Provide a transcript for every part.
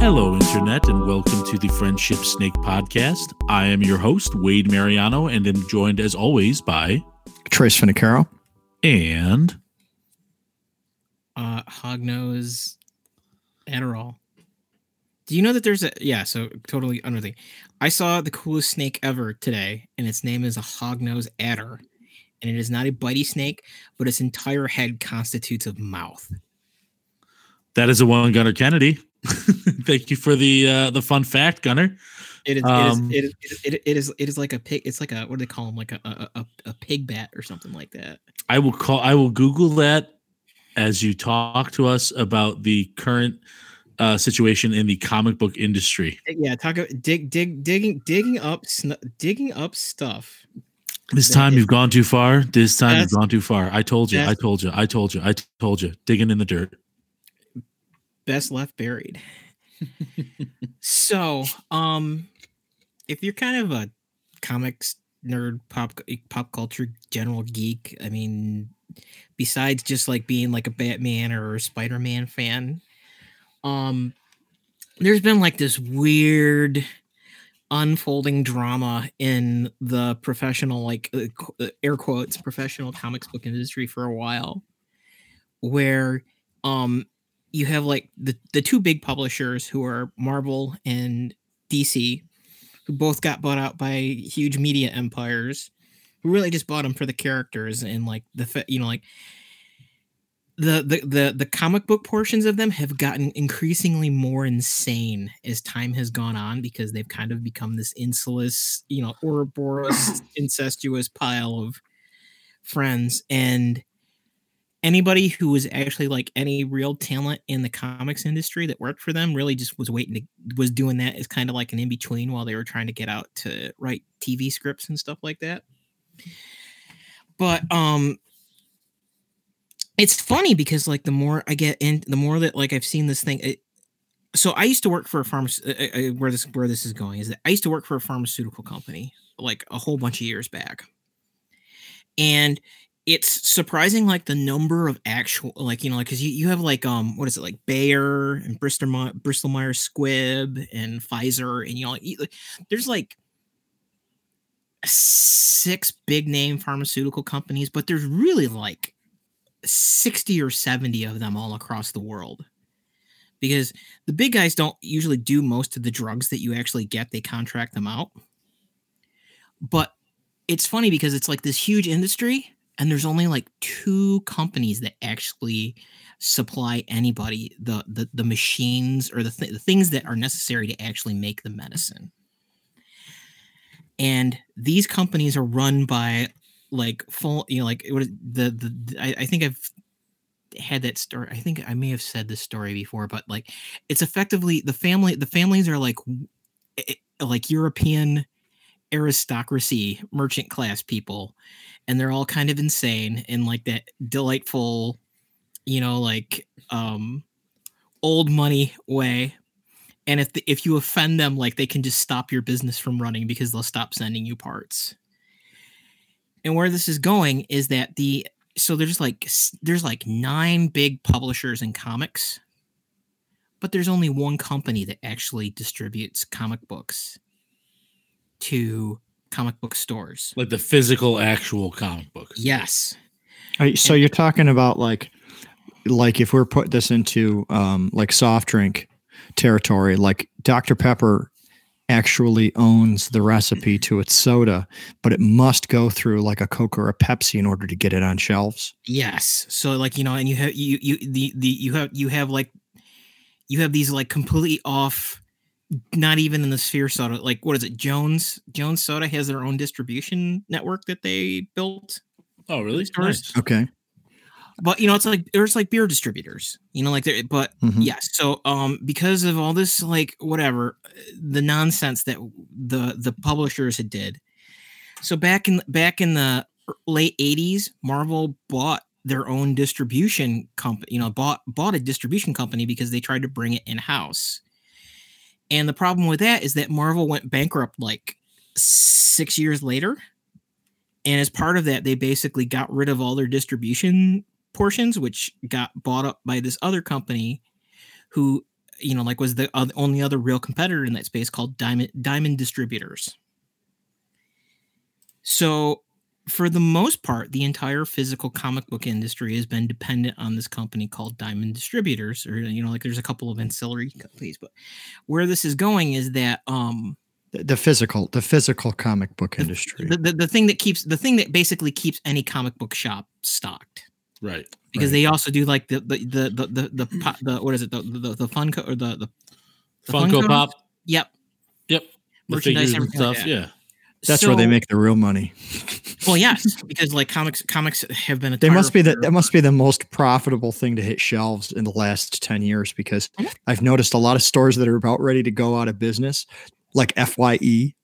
Hello, Internet, and welcome to the Friendship Snake Podcast. I am your host, Wade Mariano, and am joined as always by Trace Finicaro. and uh hognose Adderall. Do you know that there's a yeah, so totally another thing. I saw the coolest snake ever today, and its name is a hognose adder. And it is not a bitey snake, but its entire head constitutes of mouth. that is a one Gunner Kennedy. Thank you for the uh, the fun fact, Gunner. It is, Um, it, is it, is it, is it is it is like a pig. It's like a what do they call them? Like a a, a, a pig bat or something like that. I will call. I will Google that as you talk to us about the current uh, situation in the comic book industry. Yeah, talk about dig dig digging digging up sn- digging up stuff. This time you've gone too far. This time you've gone too far. I told you. I told you. I told you. I told you. Digging in the dirt. Best left buried. so, um, if you're kind of a comics nerd, pop pop culture general geek, I mean, besides just like being like a Batman or a Spider Man fan, um, there's been like this weird unfolding drama in the professional like qu- uh, air quotes professional comics book industry for a while where um you have like the the two big publishers who are Marvel and DC, who both got bought out by huge media empires, who really just bought them for the characters and like the you know like the the the the comic book portions of them have gotten increasingly more insane as time has gone on because they've kind of become this insulous you know Ouroboros incestuous pile of friends. And anybody who was actually like any real talent in the comics industry that worked for them really just was waiting to was doing that as kind of like an in between while they were trying to get out to write TV scripts and stuff like that. But um it's funny because like the more I get in the more that like I've seen this thing it, so I used to work for a pharmacy uh, uh, where this where this is going is that I used to work for a pharmaceutical company like a whole bunch of years back. And it's surprising like the number of actual like you know like because you, you have like um what is it like Bayer and Bristol Bristol Myers Squibb and Pfizer and you know there's like six big name pharmaceutical companies but there's really like 60 or 70 of them all across the world. Because the big guys don't usually do most of the drugs that you actually get they contract them out. But it's funny because it's like this huge industry and there's only like two companies that actually supply anybody the the, the machines or the, th- the things that are necessary to actually make the medicine. And these companies are run by like full you know like what the the, the I, I think i've had that story i think i may have said this story before but like it's effectively the family the families are like eh, like european aristocracy merchant class people and they're all kind of insane in like that delightful you know like um old money way. And if the, if you offend them like they can just stop your business from running because they'll stop sending you parts. And where this is going is that the so there's like there's like nine big publishers in comics but there's only one company that actually distributes comic books to comic book stores Like the physical, actual comic book. yes Are you- so you're talking about like, like if we're put this into um, like soft drink territory, like Dr Pepper actually owns the recipe to its soda, but it must go through like a Coke or a Pepsi in order to get it on shelves. Yes. So like you know, and you have you you the the you have you have like you have these like completely off, not even in the sphere soda. Like what is it? Jones Jones Soda has their own distribution network that they built. Oh, really? Nice. Okay. But you know, it's like there's like beer distributors. You know, like there. But Mhm. yes. So um, because of all this like whatever the nonsense that the the publishers had did. So back in back in the late 80s, Marvel bought their own distribution company, you know, bought bought a distribution company because they tried to bring it in-house. And the problem with that is that Marvel went bankrupt like 6 years later. And as part of that, they basically got rid of all their distribution portions, which got bought up by this other company who you know, like was the only other real competitor in that space called Diamond Diamond Distributors. So, for the most part, the entire physical comic book industry has been dependent on this company called Diamond Distributors, or you know, like there's a couple of ancillary companies, but where this is going is that um The, the physical, the physical comic book industry. the, the, the thing that keeps the thing that basically keeps any comic book shop stocked Right. because Right. they also do like the the the the the, the, po- the what is it the the, the Funko or the the, the Funko Funkos? Pop. Yep. Yep. Merchandise, figures and everything like stuff. that. Yeah. That's where they make the real money. Well, yes, because like comics comics have been a They must be target the for- that must be the most profitable thing to hit shelves in the last 10 years because. I've noticed a lot of stores that are about ready to go out of business, like FYE.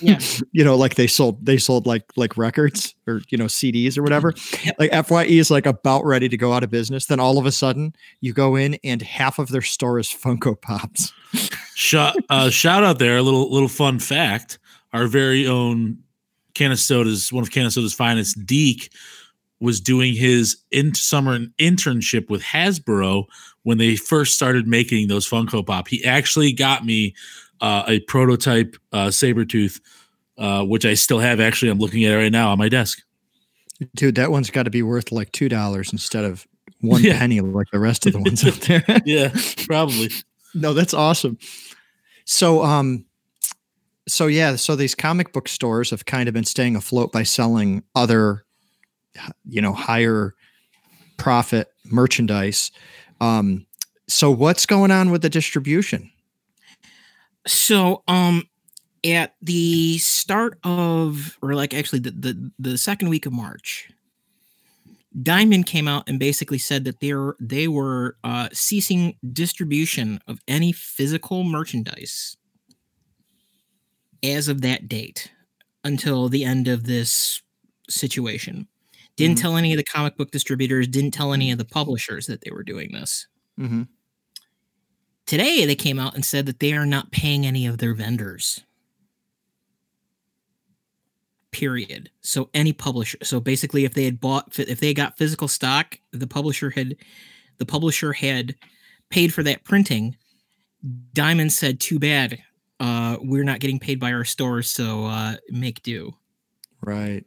Yeah. you know, like they sold they sold like like records or you know CDs or whatever. Yep. Like FYE is like about ready to go out of business. Then all of a sudden you go in and half of their store is Funko Pops. Shout, uh, shout out there, a little little fun fact. Our very own Canastota's one of Canastota's finest, Deke, was doing his in summer internship with Hasbro when they first started making those Funko Pop. He actually got me uh, a prototype uh, Sabretooth, uh, which I still have. Actually, I'm looking at it right now on my desk. Dude, that one's got to be worth like two dollars instead of one Yeah. penny like the rest of the ones out there. Yeah, probably. no, that's awesome. So, um, so yeah, so these comic book stores have kind of been staying afloat by selling other, you know, higher profit merchandise. Um, so what's going on with the distribution? So, um, at the start of, or like actually the, the the second week of March, Diamond came out and basically said that they're they were uh, ceasing distribution of any physical merchandise as of that date until the end of this situation. Didn't Mhm. tell any of the comic book distributors. Didn't tell any of the publishers that they were doing this. Mm-hmm. Today they came out and said that they are not paying any of their vendors. Period. So any publisher. So basically, if they had bought, if they got physical stock, the publisher had, the publisher had paid for that printing. Diamond said, "Too bad, uh, we're not getting paid by our stores, so uh, make do." Right.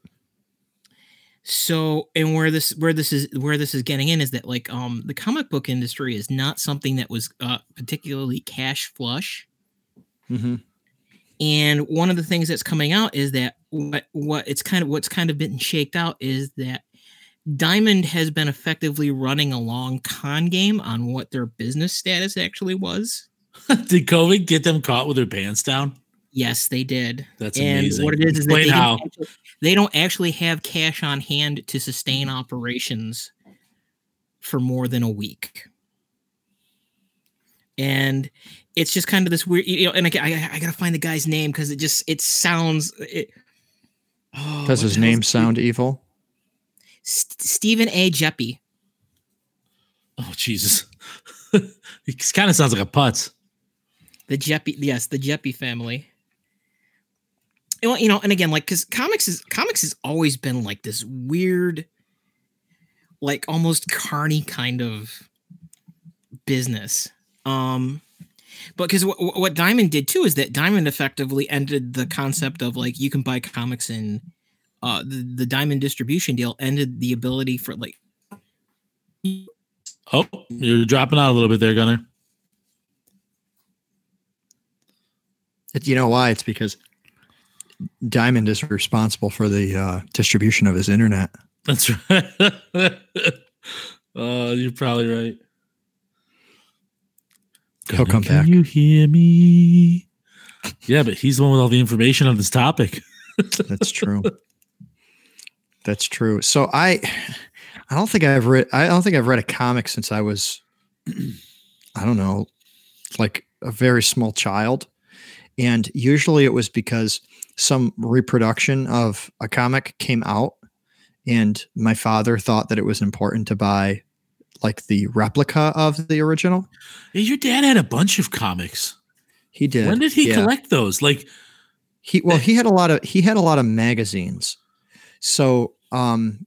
So, and where this where this is where this is getting in is that like um the comic book industry is not something that was uh, particularly cash flush. Mm-hmm. And one of the things that's coming out is that what what it's kind of what's kind of been shaked out is that Diamond has been effectively running a long con game on what their business status actually was. Did COVID get them caught with their pants down? Yes, they did. That's and amazing. what it is is that Explain they how. don't, actually, they don't actually have cash on hand to sustain operations for more than a week. And it's just kind of this weird, you know. And I, I, I gotta find the guy's name because it just it sounds. It, oh, Does his name his sound evil? St- Stephen A. Geppi. Oh Jesus, he kind of sounds like a putz. The Geppi, yes, the Geppi family. And, well, you know, and again, like, because comics is comics has always been like this weird, like almost carny kind of business. Um, but because what, what Diamond did too is that Diamond effectively ended the concept of like you can buy comics in uh the, the Diamond distribution deal ended the ability for like Oh, you're dropping out a little bit there, Gunner. It- you know why? It's because Diamond is responsible for the uh, distribution of his internet. That's right. oh, you're probably right. He'll come Can back. you hear me? Yeah, but he's the one with all the information on this topic. That's true. That's true. So I, I don't think I've read. I don't think I've read a comic since I was, I don't know, like a very small child, and usually it was because some reproduction of a comic came out, and my father thought that it was important to buy, like the replica of the original. Your dad had a bunch of comics. He did. When did he yeah. collect those? Like, He well, he had a lot of he had a lot of magazines. So um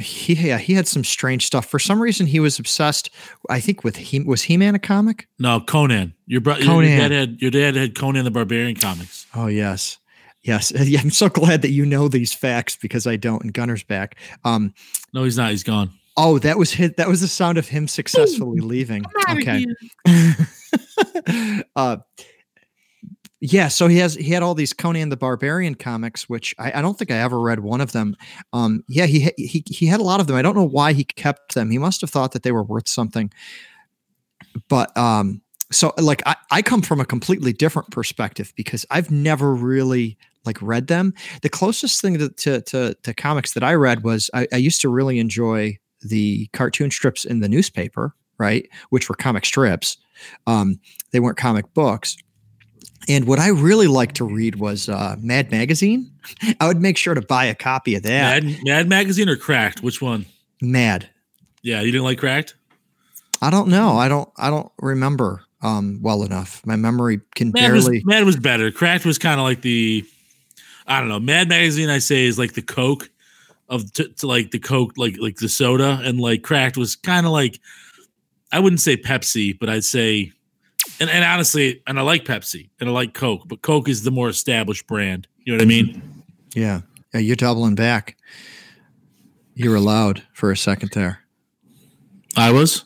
he yeah he had some strange stuff. For some reason, he was obsessed. I think with he was He Man a comic. No, Conan. Your brother, your Conan. dad had your dad had Conan the Barbarian comics. Oh yes, yes. Yeah, I'm so glad that you know these facts because I don't. And Gunner's back. Um. No, he's not. He's gone. Oh, that was hit. That was the sound of him successfully leaving. Okay. uh, yeah, so he has he had all these Conan the Barbarian comics, which I, I don't think I ever read one of them. Um, yeah, he he he had a lot of them. I don't know why he kept them. He must have thought that they were worth something. But um, so like I, I come from a completely different perspective because I've never really like read them. The closest thing to to to, to comics that I read was I, I used to really enjoy the cartoon strips in the newspaper, right, which were comic strips. Um, they weren't comic books. And what I really liked to read was uh, Mad Magazine. I would make sure to buy a copy of that. Mad, Mad Magazine or Cracked? Which one? Mad. Yeah, you didn't like Cracked? I don't know. I don't. I don't remember um, well enough. My memory can Mad was, barely. Mad was better. Cracked was kind of like the, I don't know. Mad Magazine, I say, is like the Coke of to, to like the Coke, like like the soda, and like Cracked was kind of like, I wouldn't say Pepsi, but I'd say, and, and honestly, and I like Pepsi and I like Coke, but Coke is the more established brand. You know what I mean? Yeah. Yeah. You're doubling back. You were loud for a second there. I was.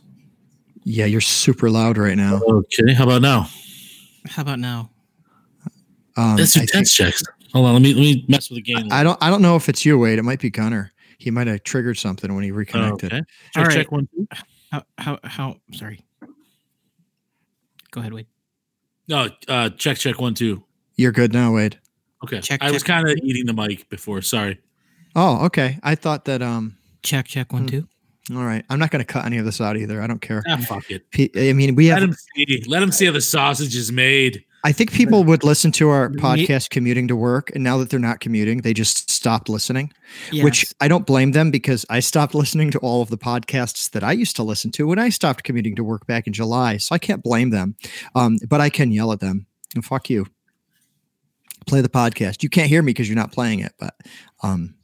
Yeah, you're super loud right now. Okay, how about now? How about now? Um, That's I your think- tense checks. Hold on, let me let me mess with the game. I don't. I don't know if it's you, Wade. It might be Gunner. He might have triggered something when he reconnected. Okay. All Check, right. check one. How how how? Sorry. Go ahead, Wade. No, uh, check check one two. You're good now, Wade. Okay. Check, I was kind of eating the mic before. Sorry. Oh, okay. I thought that. Um. Check check one Hmm. two. All right. I'm not going to cut any of this out either. I don't care. Ah, fuck it. Pe- I mean, we Let have. him see. Let him see how the sausage is made. I think people would listen to our podcast commuting to work, and now that they're not commuting, they just stopped listening. Yes. Which I don't blame them because I stopped listening to all of the podcasts that I used to listen to when I stopped commuting to work back in July. So I can't blame them, um, but I can yell at them and fuck you. Play the podcast. You can't hear me because you're not playing it, but um,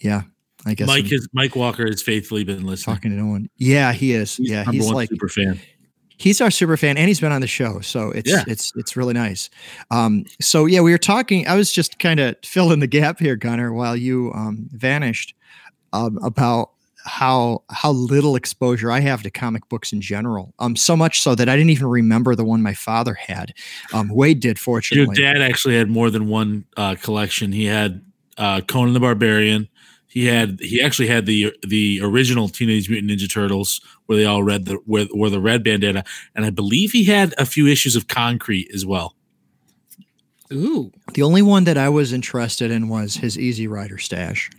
yeah, I guess Mike I'm has Mike Walker has faithfully been listening. talking to no one. Yeah, he is. He's yeah, he's like super fan. He's our super fan and he's been on the show so it's Yeah. it's it's really nice um so yeah we were talking i was just kind of filling the gap here gunner while you um vanished um, about how how little exposure i have to comic books in general um so much so that i didn't even remember the one my father had um wade did fortunately. Your dad actually had more than one uh, collection. He had uh, Conan the Barbarian. He had he actually had the the original Teenage Mutant Ninja Turtles where they all read the where, where the red bandana, and I believe he had a few issues of Concrete as well. Ooh. the only one that i was interested in was his easy rider stash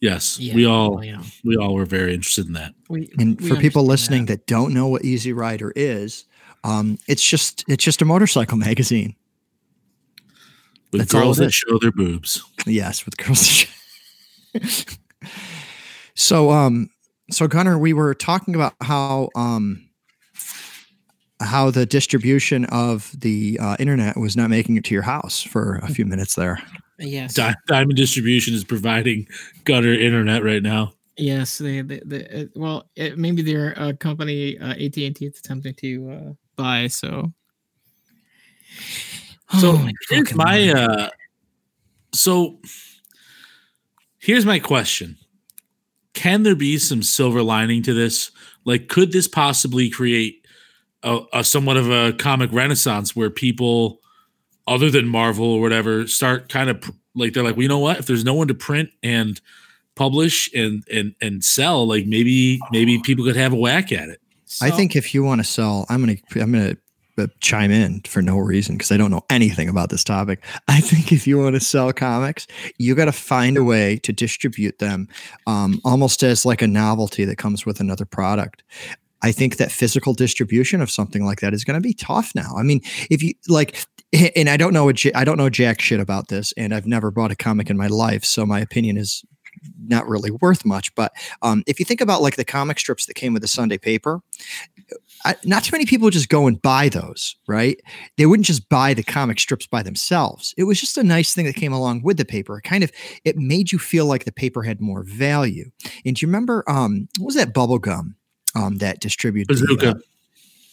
Yes, Yeah. we all oh, yeah. we all were very interested in that. We, And we for people listening that. don't know what Easy Rider is, um, it's just it's just a motorcycle magazine. With That's girls that show their boobs. Yes, with girls. so um so Gunnar, we were talking about how um how the distribution of the uh, internet was not making it to your house for a few minutes there. Yes. Di- Diamond Distribution is providing gutter internet right now. Yes. They, they, they, uh, well, it, maybe their uh, company uh, AT and T is attempting to uh, buy. So. So Oh, here's my uh so here's my question. Can there be some silver lining to this? Like could this possibly create a, a somewhat of a comic renaissance where people other than Marvel or whatever start kind of like they're like, well, you know what? If there's no one to print and publish and and and sell, like maybe maybe people could have a whack at it. I think if you want to sell, I'm gonna I'm gonna chime in for no reason because I don't know anything about this topic. I think if you want to sell comics, you got to find a way to distribute them, um, almost as like a novelty that comes with another product. I think that physical distribution of something like that is going to be tough now. I mean, if you like, and I don't know I don't know jack shit about this, and I've never bought a comic in my life, so my opinion is not really worth much. But um, if you think about like the comic strips that came with the Sunday paper, I, not too many people would just go and buy those, right? They wouldn't just buy the comic strips by themselves. It was just a nice thing that came along with the paper. It kind of it made you feel like the paper had more value. And do you remember um what was that bubble gum um that distributed the, Bazooka. uh,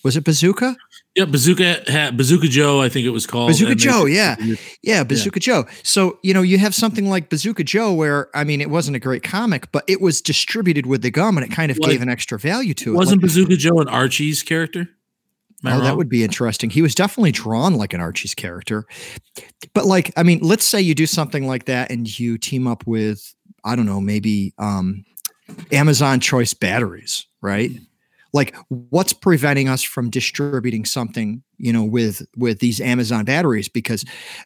was it Bazooka? Yeah, Bazooka had Bazooka Joe, I think it was called. Bazooka Joe, yeah. Yeah, Bazooka Joe. So, you know, you have something like Bazooka Joe where I mean it wasn't a great comic, but it was distributed with the gum and it kind of Like, gave an extra value to it. Wasn't Bazooka Joe an Archie's character? Oh, that would be interesting. He was definitely drawn like an Archie's character. But like, I mean, let's say you do something like that and you team up with, I don't know, maybe um Amazon choice batteries, right? Like what's preventing us from distributing something, you know, with with these Amazon batteries? Because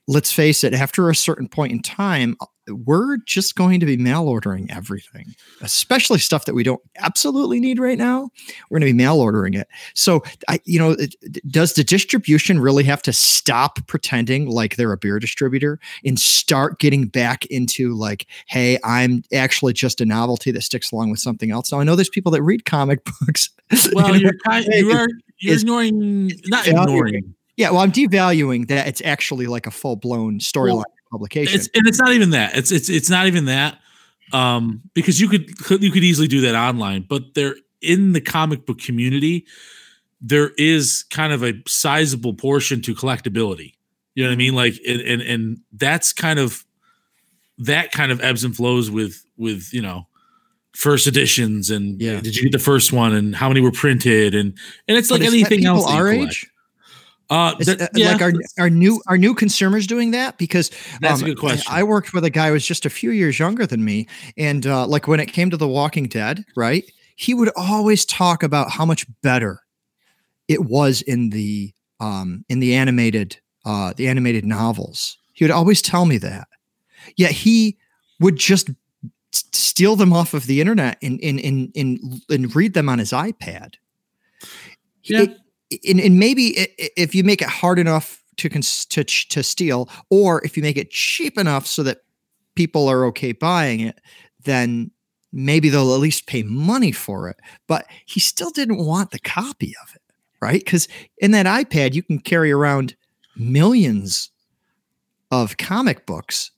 let's face it, after a certain point in time, we're just going to be mail ordering everything, especially stuff that we don't absolutely need right now. We're going to be mail ordering it. So, I, you know, it- does the distribution really have to stop pretending like they're a beer distributor and start getting back into like, hey, I'm actually just a novelty that sticks along with something else? Now, I know there's people that read comic books. Well, you know, you're kind, you are you're is- ignoring not ignoring. yeah, well, I'm devaluing that it's actually like a full blown storyline Well, publication. It's and it's not even that. It's it's it's not even that. Um, because you could you could easily do that online, but they're in the comic book community. There is kind of a sizable portion to collectability. You know what I mean? Like and and, and that's kind of that kind of ebbs and flows with with you know first editions and Yeah. did you get the first one and how many were printed and and it's But like anything else our age. Uh, that- uh, yeah, like our our new our new consumers doing that because that's um, a good question. I worked with a guy who was just a few years younger than me, and uh, like when it came to The Walking Dead, right? He would always talk about how much better it was in the um, in the animated uh, the animated novels. He would always tell me that. Yet he would just steal them off of the internet and and and and, and read them on his iPad. Yeah. It- and, and maybe i- i- if you make it hard enough to cons- to to steal, or if you make it cheap enough so that people are okay buying it, then maybe they'll at least pay money for it. But he still didn't want the copy of it, right? Because in that iPad, you can carry around millions of comic books,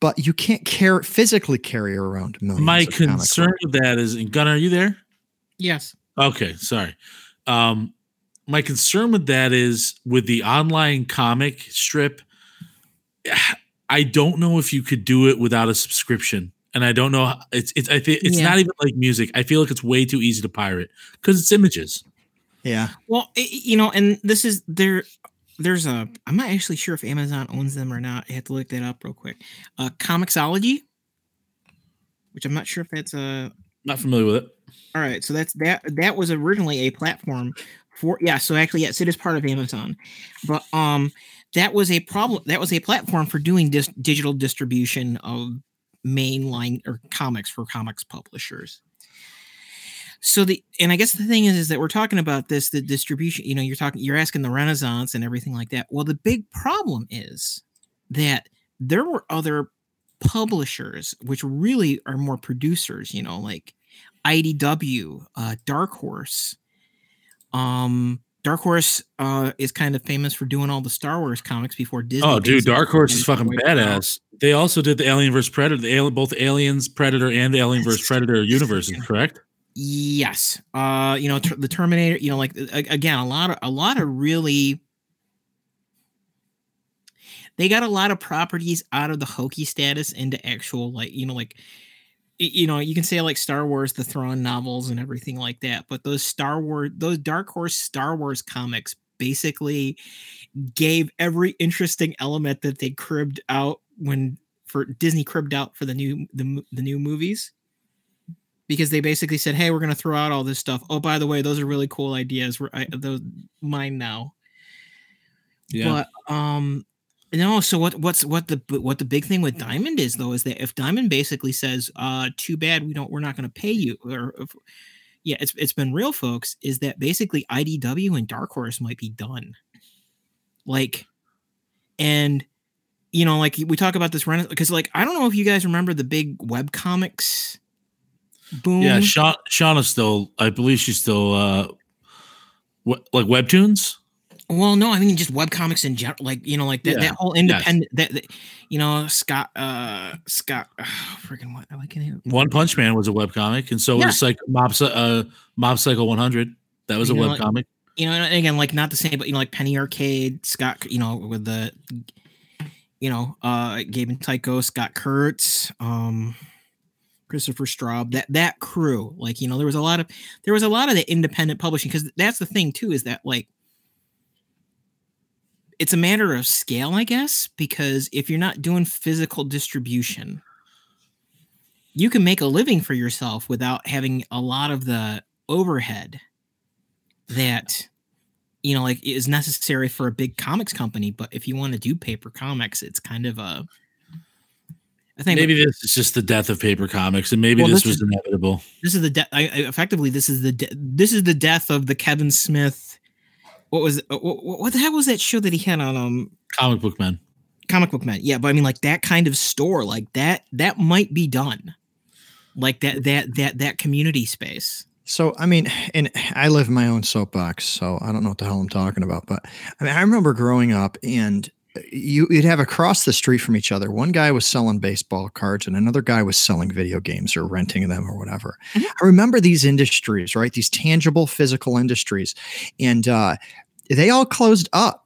but you can't carry physically carry around millions. My of comic concern books. with that is, and Gunnar, are you there? Yes. Okay, sorry. Um, my concern with that is with the online comic strip. I don't know if you could do it without a subscription, and I don't know. how- It's it's I think it's Yeah. not even like music. I feel like it's way too easy to pirate because it's images. Yeah. Well, i- i- you know, and this is there. There's a. I'm not actually sure if Amazon owns them or not. I have to look that up real quick. Uh, Comixology, which I'm not sure if that's a. Not familiar with it. All right, so that's that. That was originally a platform for. Yeah, so actually, yes, it is part of Amazon, but um, that was a problem. That was a platform for doing dis- digital distribution of mainline or comics for comics publishers. So the and I guess the thing is is that we're talking about this the distribution. You know, you're talking you're asking the Renaissance and everything like that. Well, the big problem is that there were other publishers which really are more producers. You know, like IDW, uh, Dark Horse. Um, Dark Horse uh, is kind of famous for doing all the Star Wars comics before Disney. Oh, dude, Dark Horse is fucking badass. They also did the Alien vs Predator, the alien, both Aliens, Predator, and the Alien vs Predator universes. Correct? Yes. Uh, you know, ter- the Terminator, you know, like again, a lot of a lot of really they got a lot of properties out of the hokey status into actual like, you know, like you know, you can say like Star Wars, the Thrawn novels and everything like that, but those Star Wars, those Dark Horse Star Wars comics basically gave every interesting element that they cribbed out when for Disney cribbed out for the new the, the new movies because they basically said, "Hey, we're going to throw out all this stuff. Oh, by the way, those are really cool ideas. We're I, those mine now." Yeah. But um, no. So what? What's what the what the big thing with Diamond is though is that if Diamond basically says, "Uh, too bad, we don't, we're not going to pay you," or if, yeah, it's it's been real, folks. Is that basically IDW and Dark Horse might be done, like, and you know, like we talk about this because like I don't know if you guys remember the big web comics boom. yeah, Sha- Shauna's still, I believe she's still uh, like webtoons? Well, no, I mean just web comics in general, like you know, like that, Yeah, that whole independent that, that you know, Scott uh Scott uh, freaking what I can't even. One Punch Man was a webcomic, and so Yeah. was like Mob uh, Mob Psycho 100. That was a You know, like- you know, and again, like not the same, but you know, like Penny Arcade, Scott, you know, with the you know, uh Gabe and Tycho, Scott Kurtz, um Christopher Straub, that that crew, like, you know, there was a lot of there was a lot of the independent publishing because that's the thing too, is that like it's a matter of scale, I guess, because if you're not doing physical distribution, you can make a living for yourself without having a lot of the overhead that you know like is necessary for a big comics company but if you want to do paper comics it's kind of a i think Maybe this is just the death of paper comics, and maybe Well, this, this was inevitable. this is the de- I, I, effectively this is the de- this is the death of the kevin smith what was uh, what, what the hell was that show that he had on um Comic book man. Comic book man. Yeah but i mean like that kind of store like that that might be done. Like that that that that community space. So I mean, and I live in my own soapbox, so I don't know what the hell I'm talking about. But I mean, I remember growing up, and you, you'd have across the street from each other. One guy was selling baseball cards, and another guy was selling video games or renting them or whatever. Mhm. I remember these industries, right? These tangible, physical industries, and uh, they all closed up.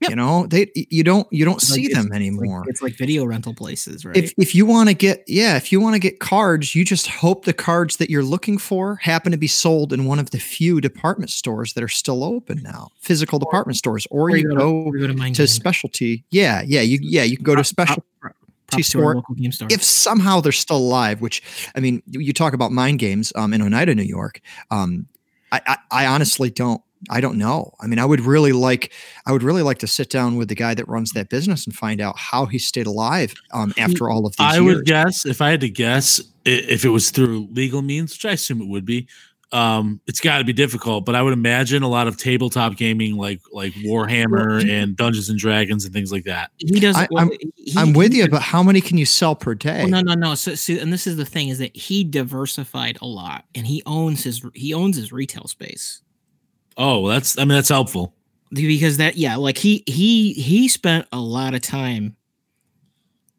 Yep. You know, they you don't you don't like- see them anymore like, it's like video rental places right if if you want to get yeah if you want to get cards you just hope the cards that you're looking for happen to be sold in one of the few department stores that are still open now physical department stores or, Or you go go to, Mind to specialty yeah yeah you yeah you can go to special Props to our sport. local game store. if somehow they're still alive which i mean you talk about mind games um, in oneida new york um, I, I i honestly don't i don't know i mean i would really like i would really like to sit down with the guy that runs that business and find out how he stayed alive um, after all of these I years would guess if I had to guess if it was through legal means, which I assume it would be. Um, it's got to be difficult, but I would imagine a lot of tabletop gaming, like like Warhammer and Dungeons and Dragons and things like that. he does. I- well, I'm- he- I'm with he- you, but how many can you sell per day? Well, no, no, no. So, so, and this is the thing: is that he diversified a lot, and he owns his he owns his retail space Oh, well, that's I mean that's helpful. because that yeah, like he he he spent a lot of time.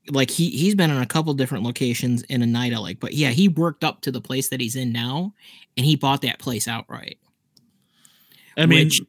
Like he he's been in a couple different locations in a Oneida, like, but yeah, he worked up to the place that he's in now, and he bought that place outright. I mean, Which,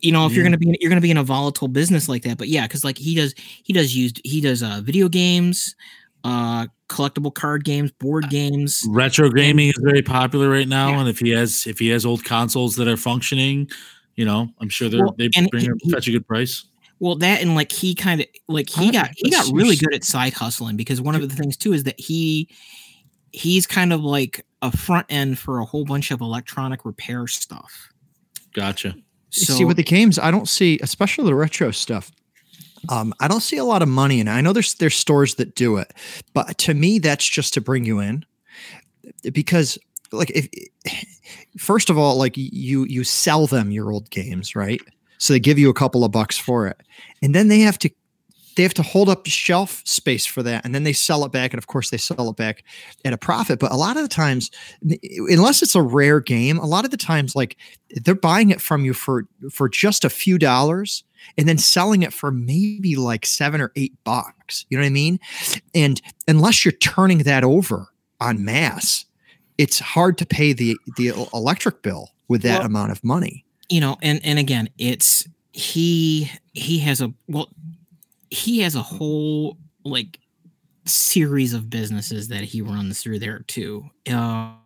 you know, if you're gonna be you're gonna be in a volatile business like that, but yeah, because like he does he does used he does uh video games, uh collectible card games, board games. retro gaming is very popular right now, Yeah. and if he has if he has old consoles that are functioning, you know, I'm sure they're Well, they and bring he- he- fetch a good price. Well, that and like he kind of like he got he got really good at side hustling because one of the things too is that he he's kind of like a front end for a whole bunch of electronic repair stuff. Gotcha. So see with the games, I don't see, especially the retro stuff. Um, I don't see a lot of money it. I know there's there's stores that do it, but to me, that's just to bring you in, because like if first of all, like you you sell them your old games, right? So they give you a couple of bucks for it, and then they have to they have to hold up shelf space for that, and then they sell it back, and of course they sell it back at a profit. But a lot of the times, unless it's a rare game, a lot of the times like they're buying it from you for for just a few dollars and then selling it for maybe like seven or eight bucks you know what i mean and unless you're turning that over on mass it's hard to pay the the electric bill with that Well- amount of money you know, and and again, it's he he has a well, he has a whole like series of businesses that he runs through there too. Um,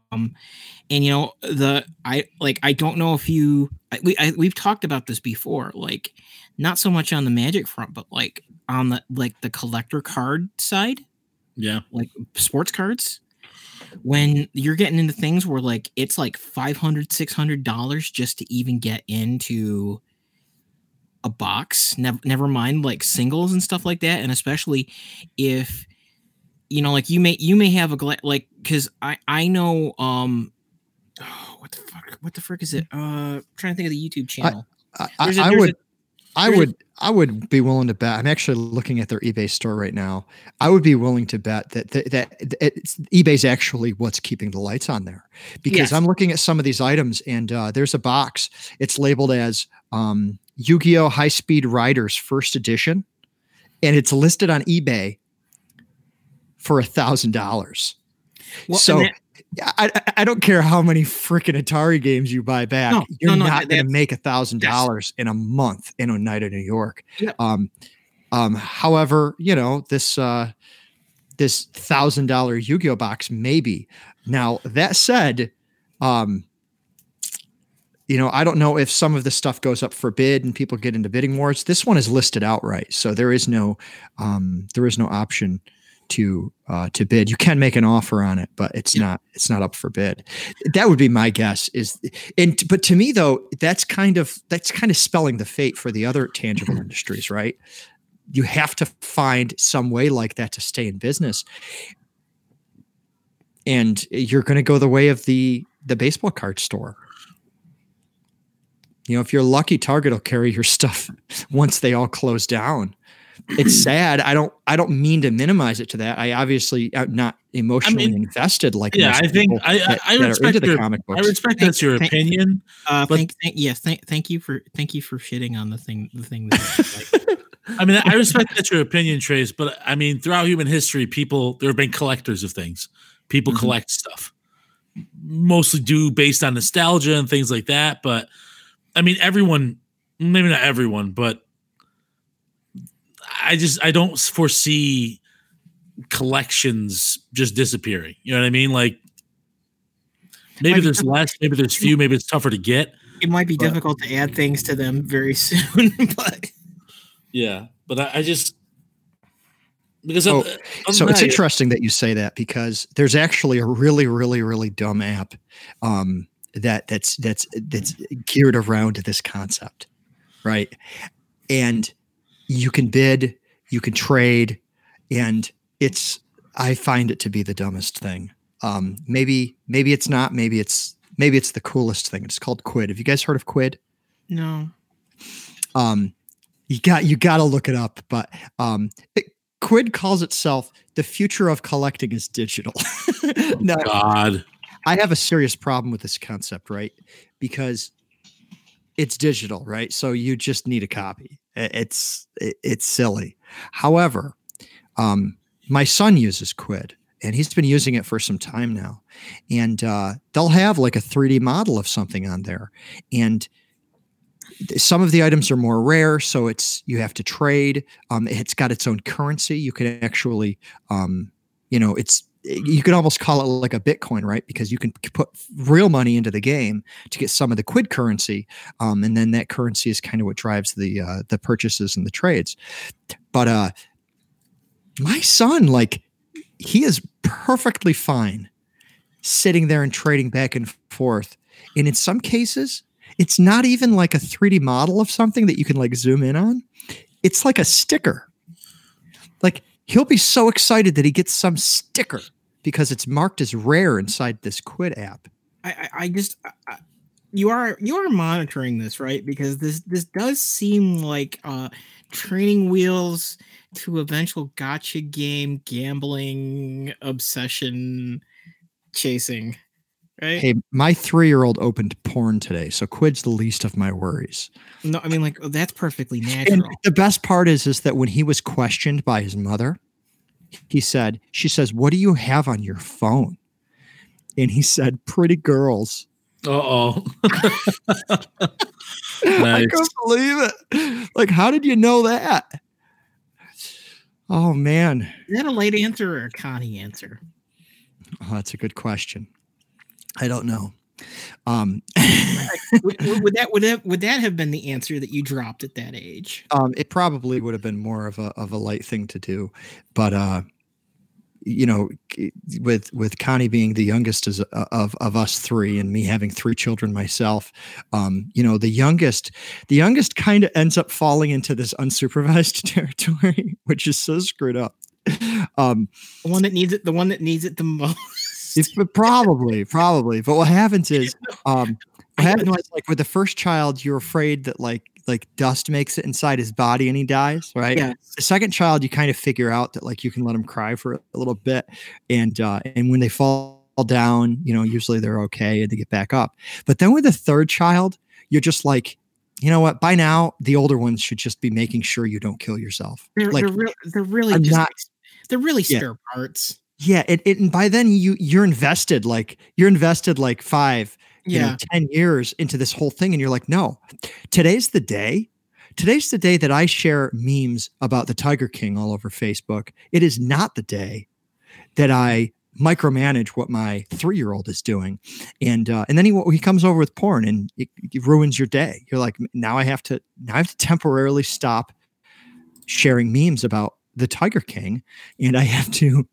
and you know the I like I don't know if you I, we I, we've talked about this before, like not so much on the magic front, but like on the like the collector card side. Yeah. like sports cards. When you're getting into things where like it's like 500 600 dollars just to even get into a box never, never mind like singles and stuff like that and especially if you know like you may you may have a gla- like because i i know um oh, what the fuck what the frick is it? Uh I'm trying to think of the youtube channel. I, I, There's a- I there's would I would I would be willing to bet. I'm actually looking at their eBay store right now. I would be willing to bet that that, that it's, eBay's actually what's keeping the lights on there because Yes. I'm looking at some of these items and uh, there's a box. It's labeled as um, Yu-Gi-Oh! High Speed Riders First Edition, and it's listed on eBay for a thousand dollars. Well, So that- I, I- I don't care how many freaking Atari games you buy back. No, you're no, no, not going to make a thousand dollars in a month in Oneida, New York. Yep. Um, um, however, you know this uh, this thousand dollar Yu-Gi-Oh box maybe. Now that said, um, you know I don't know if some of the stuff goes up for bid and people get into bidding wars. This one is listed outright, so there is no um, there is no option to uh, to bid. You can make an offer on it, but it's not it's not up for bid. That would be my guess. Is and but to me though, that's kind of that's kind of spelling the fate for the other tangible industries, right? You have to find some way like that to stay in business, and you're going to go the way of the the baseball card store. You know, if you're lucky, Target will carry your stuff once they all close down it's sad. I don't. I don't mean to minimize it to that. I obviously am not emotionally invested like Yeah, I think I I, that- I that are respect the your comic I books. respect that's your Thank- opinion. uh, but- thank, thank, yes, thank, thank you for thank you for shitting on the thing the thing. That, like, I mean, I respect that's your opinion, Trace, but I mean, throughout human history, people there have been collectors of things. People Mhm. collect stuff, mostly do based on nostalgia and things like that. But I mean, everyone, maybe not everyone, but I just I don't foresee collections just disappearing. You know what I mean? Like maybe there's difficult. less, maybe there's few, maybe it's tougher to get. it might be But- difficult to add things to them very soon, but Yeah, but I, I just because Oh, of, other so than it's that, interesting that you say that because there's actually a really, really, really dumb app um, that that's that's that's geared around this concept, right? And you can bid, you can trade, and it's I find it to be the dumbest thing. Um, maybe maybe it's not. Maybe it's maybe it's the coolest thing. It's called Quidd. Have you guys heard of Quidd? no. um you got you got to look it up but um it, Quidd calls itself the future of collecting is digital now God. i have a serious problem with this concept right because it's digital right? So you just need a copy. It's it's silly. However um my son uses Quidd and he's been using it for some time now. And uh, they'll have like a 3d model of something on there. And some of the items are more rare so it's you have to trade. Um, it's got its own currency. You can actually um, you know it's you could almost call it like a bitcoin right because you can put real money into the game to get some of the Quidd currency um, and then that currency is kind of what drives the uh, the purchases and the trades but uh my son like he is perfectly fine sitting there and trading back and forth and in some cases it's not even like a 3D model of something that you can like zoom in on. It's like a sticker. Like he'll be so excited that he gets some sticker because it's marked as rare inside this Quidd app. I, I, just I- you are you are monitoring this right because this this does seem like uh training wheels to eventual gotcha game gambling obsession chasing right Hey, my three year old opened porn today, so Quidd's the least of my worries. no i mean like oh, that's perfectly And natural the best part is, is that when he was questioned by his mother, he said, "She says, what do you have on your phone?" And he said, "Pretty girls." Uh oh. I Nice. couldn't believe it. Like, how did you know that? Oh man, is that a late answer or a connie answer oh, that's a good question. I don't know. Um, would, would that would that would that have been the answer that you dropped at that age um, it probably would have been more of a of a light thing to do, but uh, you know, with with Connie being the youngest as, uh, of of us three, and me having three children myself, um, you know, the youngest, the youngest kind of ends up falling into this unsupervised territory, which is so screwed up. Um, the one that needs it the one that needs it the most It's but probably, probably. But what happens is, um, what happens like with the first child, you're afraid that like like dust makes it inside his body and he dies, right? Yeah. The second child, you kind of figure out that like you can let him cry for a little bit, and uh, and when they fall down, you know, usually they're okay and they get back up. But then with the third child, you're just like, you know what? By now, the older ones should just be making sure you don't kill yourself. They're, like, they're, re- they're really I'm just not- they're really Yeah. spare parts. Yeah, it, it and by then you you're invested like you're invested like five, you know, Yeah. 10 years into this whole thing and you're like, "No. Today's the day. Today's the day that I share memes about the Tiger King all over Facebook. It is not the day that I micromanage what my 3-year-old is doing." And uh, and then he he comes over with porn and it, it ruins your day. You're like, "Now I have to now I have to temporarily stop sharing memes about the Tiger King and I have to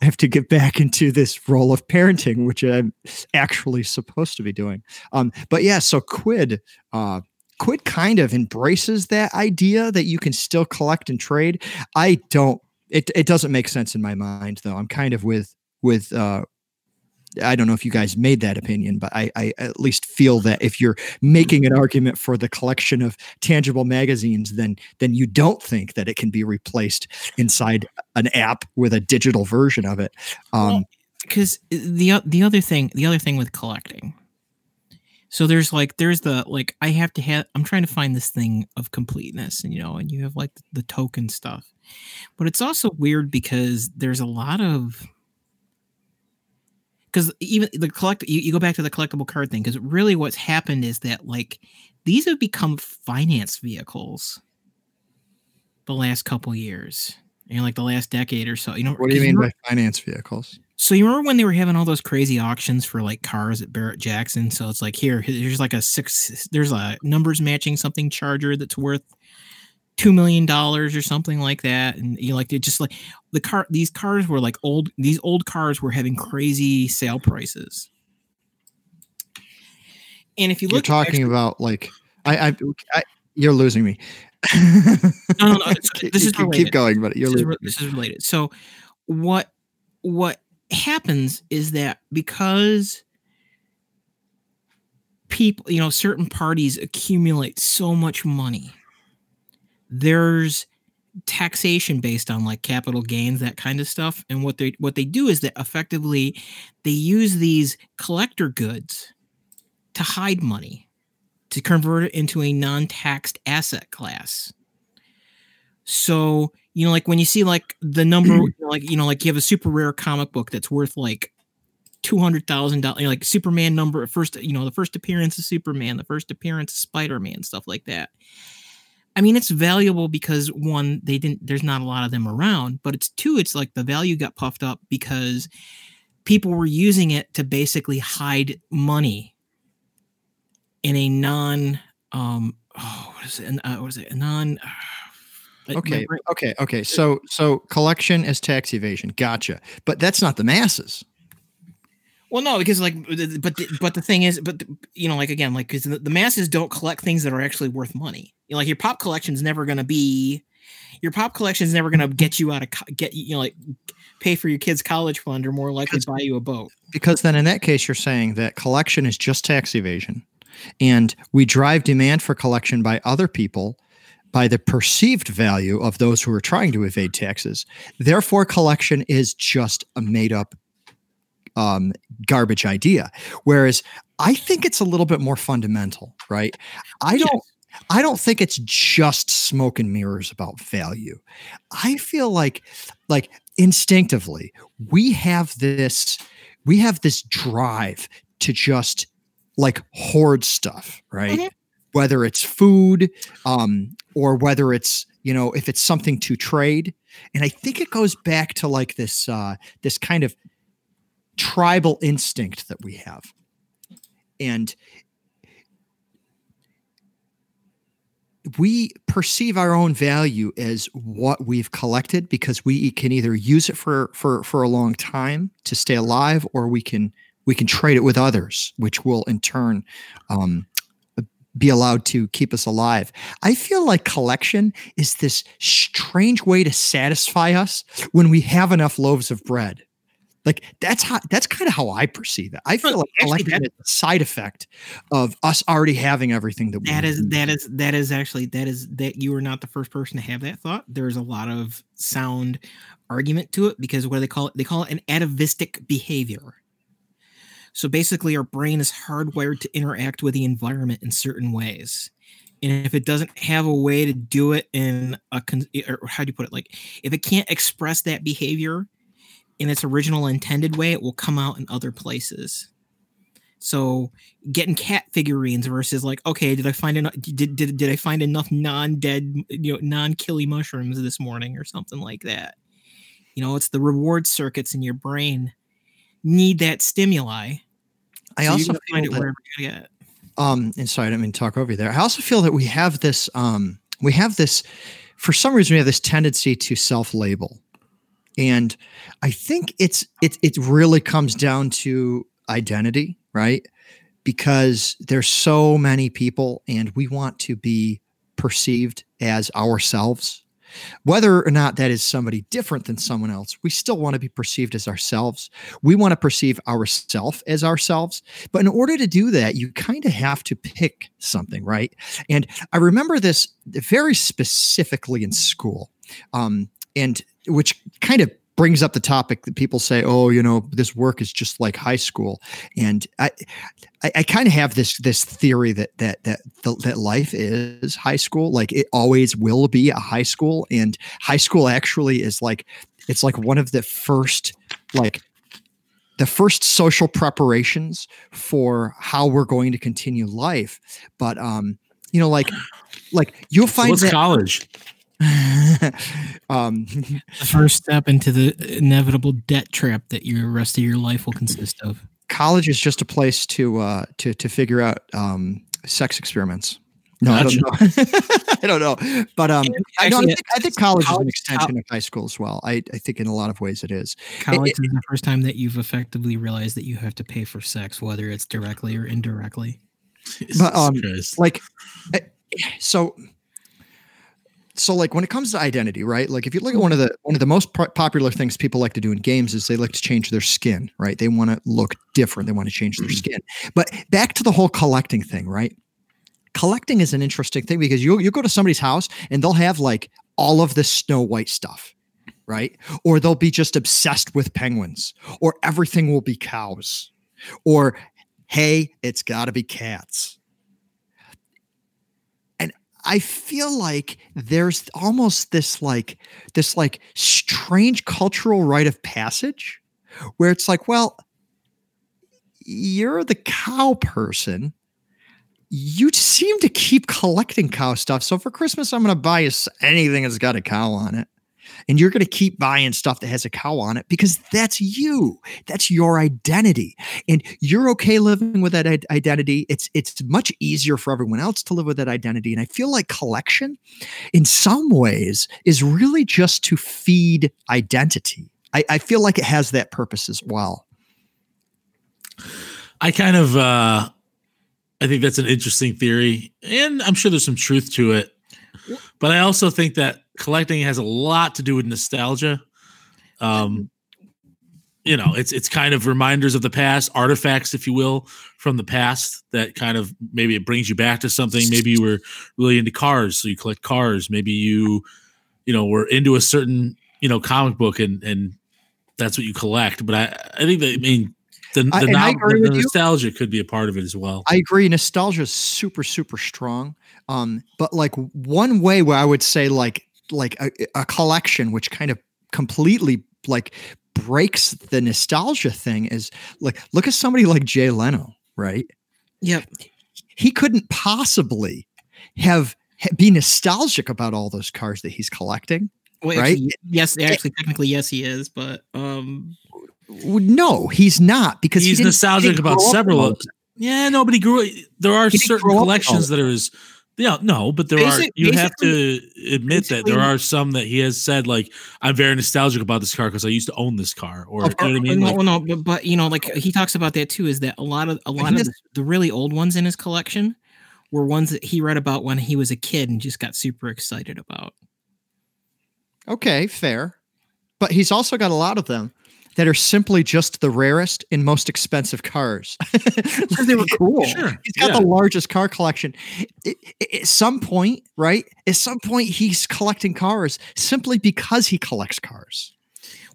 I have to get back into this role of parenting, which I'm actually supposed to be doing. Um, but yeah, so Quidd, uh, Quidd kind of embraces that idea that you can still collect and trade. I don't. It it doesn't make sense in my mind though. I'm kind of with with. Uh, I don't know if you guys made that opinion, but I, I at least feel that if you're making an argument for the collection of tangible magazines, then then you don't think that it can be replaced inside an app with a digital version of it. Um, Well, because the the other thing the other thing with collecting so there's like there's the like i have to have i'm trying to find this thing of completeness and you know and you have like the token stuff but it's also weird because there's a lot of because even the collect you, you go back to the collectible card thing because really what's happened is that like these have become finance vehicles the last couple years and like the last decade or so you know what do you mean remember- by finance vehicles? so you remember when they were having all those crazy auctions for like cars at Barrett Jackson? So it's like here, here's like a six. There's a numbers matching something Charger that's worth two million dollars or something like that, and you know, like it just like the car. These cars were like old. These old cars were having crazy sale prices. And if you You're look, talking actually- about like I, I, I you're losing me. no, no, no, this is related. keep going, but you're this losing. me. this is related. So what what happens is that because people, you know, certain parties accumulate so much money, there's taxation based on like capital gains, that kind of stuff. And what they what they do is that effectively they use these collector goods to hide money, to convert it into a non-taxed asset class. So, you know, like when you see like the number, you know, like, you know, like you have a super rare comic book that's worth like two hundred thousand dollars, like Superman number first, you know, the first appearance of Superman, the first appearance of Spider Man, stuff like that. I mean, it's valuable because one, they didn't. There's not a lot of them around, but it's two. It's like the value got puffed up because people were using it to basically hide money in a non. Um, oh, what is it? Uh, what is it? A non. uh, Okay, okay, okay. So so collection is tax evasion. Gotcha. But that's not the masses. Well, no, because like, but the, but the thing is, but the, you know, like again, like because the, the masses don't collect things that are actually worth money. You know, like your pop collection is never going to be, your pop collection is never going to get you out of co- get you know like pay for your kids' college fund or more likely buy you a boat. Because then in that case you're saying that collection is just tax evasion. And we drive demand for collection by other people by the perceived value of those who are trying to evade taxes. Therefore, collection is just a made up um, garbage idea. Whereas I think it's a little bit more fundamental, right? I don't I don't think it's just smoke and mirrors about value. I feel like like instinctively we have this we have this drive to just like hoard stuff, right? Mhm. Whether it's food um or whether it's you know if it's something to trade and i think it goes back to like this uh this kind of tribal instinct that we have. And we perceive our own value as what we've collected because we can either use it for for for a long time to stay alive or we can we can trade it with others which will in turn um, be allowed to keep us alive. I feel like collection is this strange way to satisfy us when we have enough loaves of bread Like that's how that's kind of how I perceive it. I feel like actually, collecting is a side effect of us already having everything that we That is that is that is actually that is that you are not the first person to have that thought. There's a lot of sound argument to it because what do they call it? They call it an atavistic behavior. So basically, our brain is hardwired to interact with the environment in certain ways. And if it doesn't have a way to do it in a, con- or how do you put it? Like, if it can't express that behavior in its original intended way, it will come out in other places. So getting cat figurines versus like, okay, did I find enough? Did, did did I find enough non-dead, you know, non-killy mushrooms this morning or something like that? You know, it's the reward circuits in your brain need that stimuli. I so also find it that- wherever you get. um and sorry i didn't mean to talk over you there i also feel that we have this um we have this for some reason we have this tendency to self-label and i think it's it it really comes down to identity right? Because there's so many people and we want to be perceived as ourselves. Whether or not that is somebody different than someone else we still want to be perceived as ourselves. We want to perceive ourselves as ourselves. But in order to do that, you kind of have to pick something, right? And I remember this very specifically in school, um, and which kind of brings up the topic that people say, "Oh, you know, this work is just like high school," and I, I, I kind of have this this theory that that that the, that life is high school, like it always will be a high school, and high school actually is like it's like one of the first like the first social preparations for how we're going to continue life. But um you know like like you'll find what's that college? um The first step into the inevitable debt trap that your rest of your life will consist of. college is just a place to uh to to figure out um sex experiments no i don't know i don't know but um I, no, I, think, I think college, is an extension of high school as well I, I think in a lot of ways it is College is the first time that you've effectively realized that you have to pay for sex, whether it's directly or indirectly. But, um, Jesus Christ. like eh, so so like when it comes to identity right like if you look at one mm-hmm. of the one of the most po- popular things people like to do in games is they like to change their skin right? They want to look different. They want to change their mm-hmm. skin. But back to the whole collecting thing right? Collecting is an interesting thing because you you go to somebody's house and they'll have like all of this snow white stuff right? Or they'll be just obsessed with penguins or everything will be cows or hey it's got to be cats I feel like there's almost this like this like strange cultural rite of passage where it's like, well, you're the cow person. You seem to keep collecting cow stuff. So for Christmas, I'm going to buy you anything that's got a cow on it. And you're going to keep buying stuff that has a cow on it because that's you. That's your identity. And you're okay living with that identity. It's it's much easier for everyone else to live with that identity. And I feel like collection in some ways is really just to feed identity. I, I feel like it has that purpose as well. I kind of uh I think that's an interesting theory and I'm sure there's some truth to it. But I also think that collecting has a lot to do with nostalgia. Um you know, it's it's kind of reminders of the past, artifacts if you will, from the past that kind of maybe it brings you back to something. Maybe you were really into cars, so you collect cars. Maybe you you know, were into a certain, you know, comic book and and that's what you collect. But I I think that I mean the, the, I- and I no- agree the with you. nostalgia could be a part of it as well. I agree. Nostalgia is super, super strong. Um, but like one way where I would say like like a, a collection which kind of completely like breaks the nostalgia thing is like look at somebody like Jay Leno, right? Yep. He couldn't possibly have be nostalgic about all those cars that he's collecting. Well, Right? actually, yes, actually, technically, yes, he is, but um, No, he's not because He's he nostalgic didn't about several with of those. Yeah, nobody grew. There are certain grow up with all collections that are as yeah, no, but there Basic- are. You have to admit that there are some that he has said like, "I'm very nostalgic about this car because I used to own this car," or Of you know what I mean. no, Like, no, but, but you know, like he talks about that too. Is that a lot of a lot of has- the, the really old ones in his collection were ones that he read about when he was a kid and just got super excited about. Okay, fair. But he's also got a lot of them that are simply just the rarest and most expensive cars. They were cool. Sure. He's got yeah. the largest car collection. I- I- At some point, right? At some point, he's collecting cars simply because he collects cars.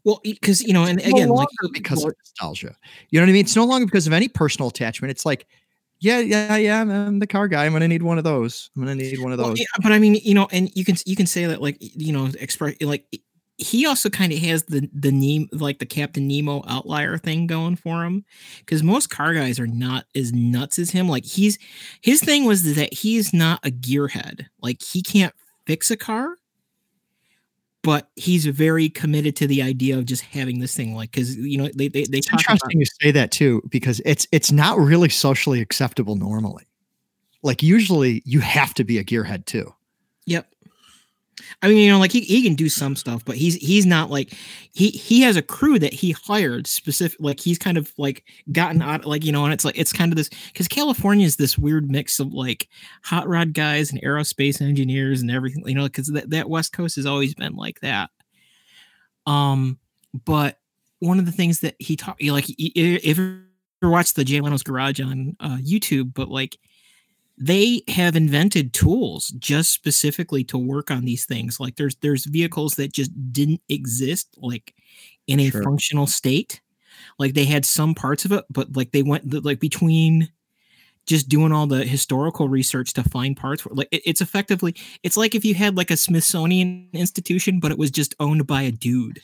Well, because you know, and no again, longer like because of nostalgia. You know what I mean? It's no longer because of any personal attachment. It's like, yeah, yeah, yeah. I'm, I'm the car guy. I'm gonna need one of those. I'm gonna need one of well, those. yeah, but I mean, you know, and you can you can say that like you know, express like he also kind of has the the name like the Captain Nemo outlier thing going for him because most car guys are not as nuts as him. Like he's his thing was that he's not a gearhead. Like he can't fix a car, but he's very committed to the idea of just having this thing. Like because you know they they, they It's talk about- interesting you say that too, because it's it's not really socially acceptable normally. Like usually you have to be a gearhead too. Yep. I mean, you know, like he, he can do some stuff, but he's he's not like he he has a crew that he hired specific like he's kind of like gotten out like you know, and it's like it's kind of this because California is this weird mix of like hot rod guys and aerospace engineers and everything, you know, because that, that West Coast has always been like that. Um, but one of the things that he taught like if you ever watched the Jay Leno's Garage on uh, YouTube, but like they have invented tools just specifically to work on these things. Like there's there's vehicles that just didn't exist like in a Sure. functional state. Like they had some parts of it but like they went like between just doing all the historical research to find parts for like it- it's effectively it's like if you had like a smithsonian institution but it was just owned by a dude.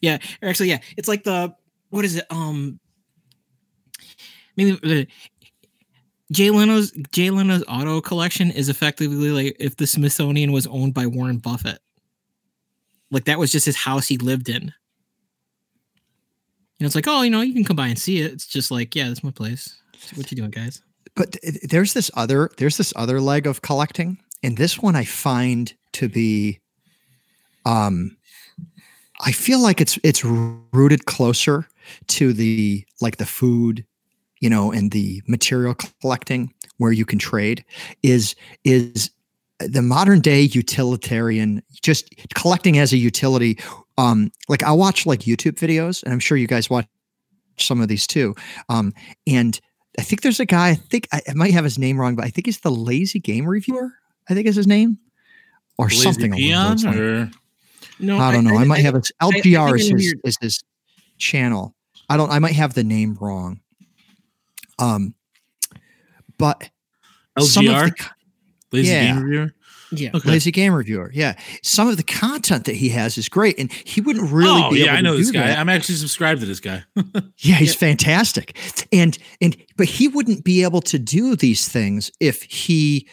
Yeah or actually yeah it's like the what is it um maybe uh, Jay Leno's Jay Leno's auto collection is effectively like if the Smithsonian was owned by Warren Buffett. Like that was just his house he lived in. You know, it's like, oh, you know, you can come by and see it. It's just like, yeah, that's my place. What you doing, guys? But there's this other there's this other leg of collecting, and this one I find to be um I feel like it's it's rooted closer to the like the food, you know, and the material collecting where you can trade is is the modern day utilitarian just collecting as a utility um like i watch like youtube videos and i'm sure you guys watch some of these too um and i think there's a guy i think i, I might have his name wrong but i think he's the lazy game reviewer i think is his name or Lazy something along Peon those or No, I don't know. I, might have it. I LGR is his your- is his channel. I don't. I might have the name wrong. Um, but some of LGR, the Lazy Yeah. Game Reviewer. Yeah. Okay. lazy game reviewer, yeah, some of the content that he has is great, and he wouldn't really oh be yeah, able I know this guy. that. I'm actually subscribed to this guy. Yeah, he's fantastic, and and but he wouldn't be able to do these things if he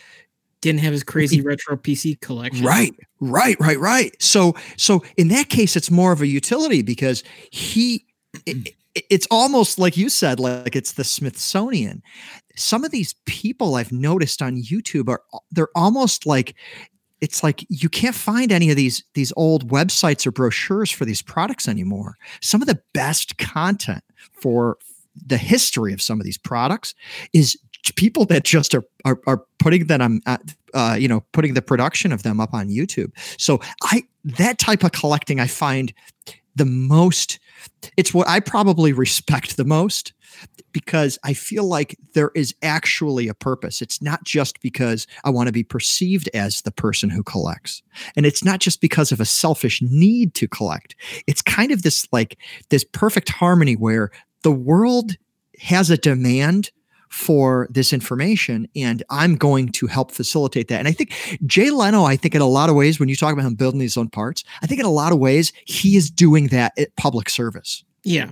Didn't have his crazy retro PC collection. Right, right, right, right. So, so in that case, it's more of a utility because he, it, it- it's almost like you said, like it's the Smithsonian. Some of these people I've noticed on YouTube are they're almost like it's like you can't find any of these these old websites or brochures for these products anymore. Some of the best content for the history of some of these products is people that just are are, are putting that on uh, you know putting the production of them up on YouTube. So I that type of collecting I find the most it's what I probably respect the most because I feel like there is actually a purpose. It's not just because I want to be perceived as the person who collects. And it's not just because of a selfish need to collect. It's kind of this like this perfect harmony where the world has a demand for this information and I'm going to help facilitate that. And I think Jay Leno, I think in a lot of ways, when you talk about him building his own parts, I think in a lot of ways he is doing that at public service Yeah.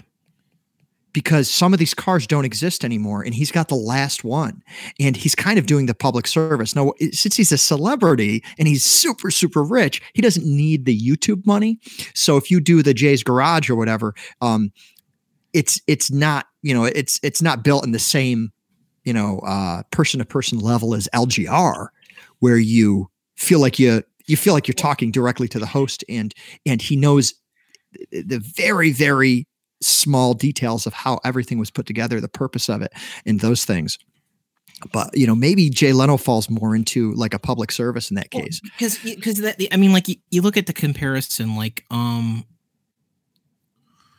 because some of these cars don't exist anymore and he's got the last one and he's kind of doing the public service now since he's a celebrity and he's super super rich he doesn't need the youtube money so if you do the jay's garage or whatever um it's it's not you know it's it's not built in the same you know uh person to person level as lgr where you feel like you you feel like you're talking directly to the host and and he knows the very very small details of how everything was put together, the purpose of it, and those things. But you know, maybe Jay Leno falls more into like a public service in that case. because because that I mean, like you, you look at the comparison, like um,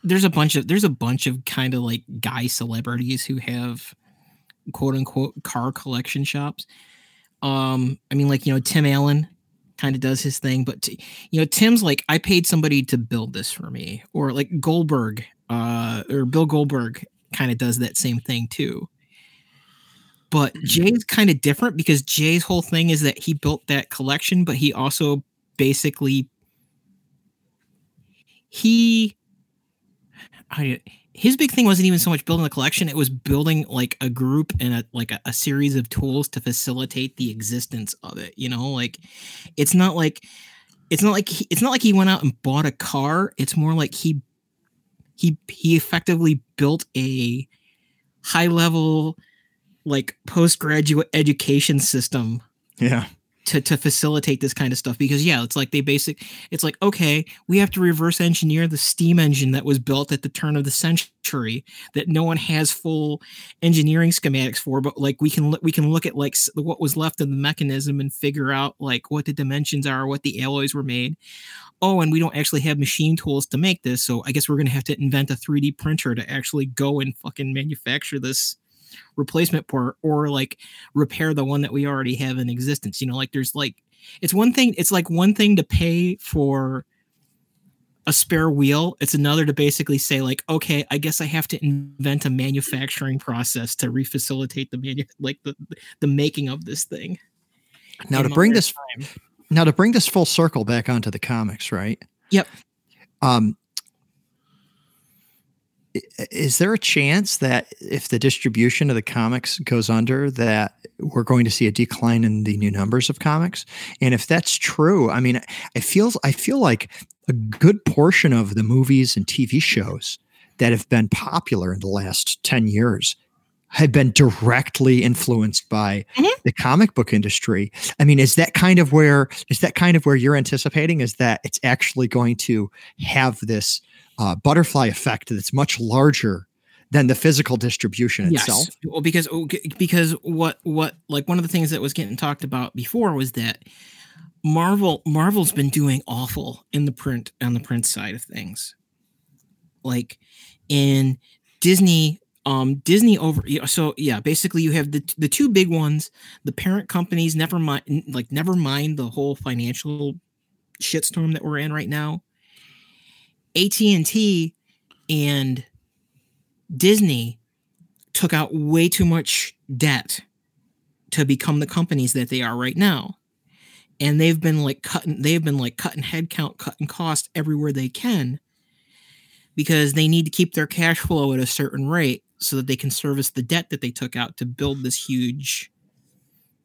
there's a bunch of there's a bunch of kind of like guy celebrities who have quote unquote car collection shops. Um, I mean, like you know, Tim Allen kind of does his thing, but t- you know, Tim's like, I paid somebody to build this for me, or like Goldberg, uh, or Bill Goldberg kind of does that same thing too. But Jay's kind of different because Jay's whole thing is that he built that collection, but he also basically he I, his big thing wasn't even so much building the collection; it was building like a group and a like a, a, series of tools to facilitate the existence of it. You know, like it's not like it's not like he, it's not like he went out and bought a car. It's more like he he he effectively built a high level like postgraduate education system. Yeah to to facilitate this kind of stuff because yeah it's like they basic it's like okay we have to reverse engineer the steam engine that was built at the turn of the century that no one has full engineering schematics for but like we can we can look at like what was left of the mechanism and figure out like what the dimensions are what the alloys were made. Oh and we don't actually have machine tools to make this so i guess we're going to have to invent a 3d printer to actually go and fucking manufacture this replacement part or like repair the one that we already have in existence. You know, like there's like it's one thing, it's like one thing to pay for a spare wheel. It's another to basically say, like, okay, I guess I have to invent a manufacturing process to refacilitate the manu- like the the making of this thing. Now to bring this time. now to bring this full circle back onto the comics, right? Yep. Um, is there a chance that if the distribution of the comics goes under that we're going to see a decline in the new numbers of comics and if that's true i mean i feel i feel like a good portion of the movies and tv shows that have been popular in the last 10 years have been directly influenced by mm-hmm. the comic book industry. I mean, is that kind of where is that kind of where you're anticipating is that it's actually going to have this uh, butterfly effect that's much larger than the physical distribution yes. itself. Well, because oh, because what what like one of the things that was getting talked about before was that Marvel Marvel's been doing awful in the print on the print side of things. Like in Disney um Disney over so yeah basically you have the the two big ones the parent companies never mind like never mind the whole financial shitstorm that we're in right now AT&T and Disney took out way too much debt to become the companies that they are right now. And they've been like cutting they've been like cutting headcount, cutting cost everywhere they can because they need to keep their cash flow at a certain rate so that they can service the debt that they took out to build this huge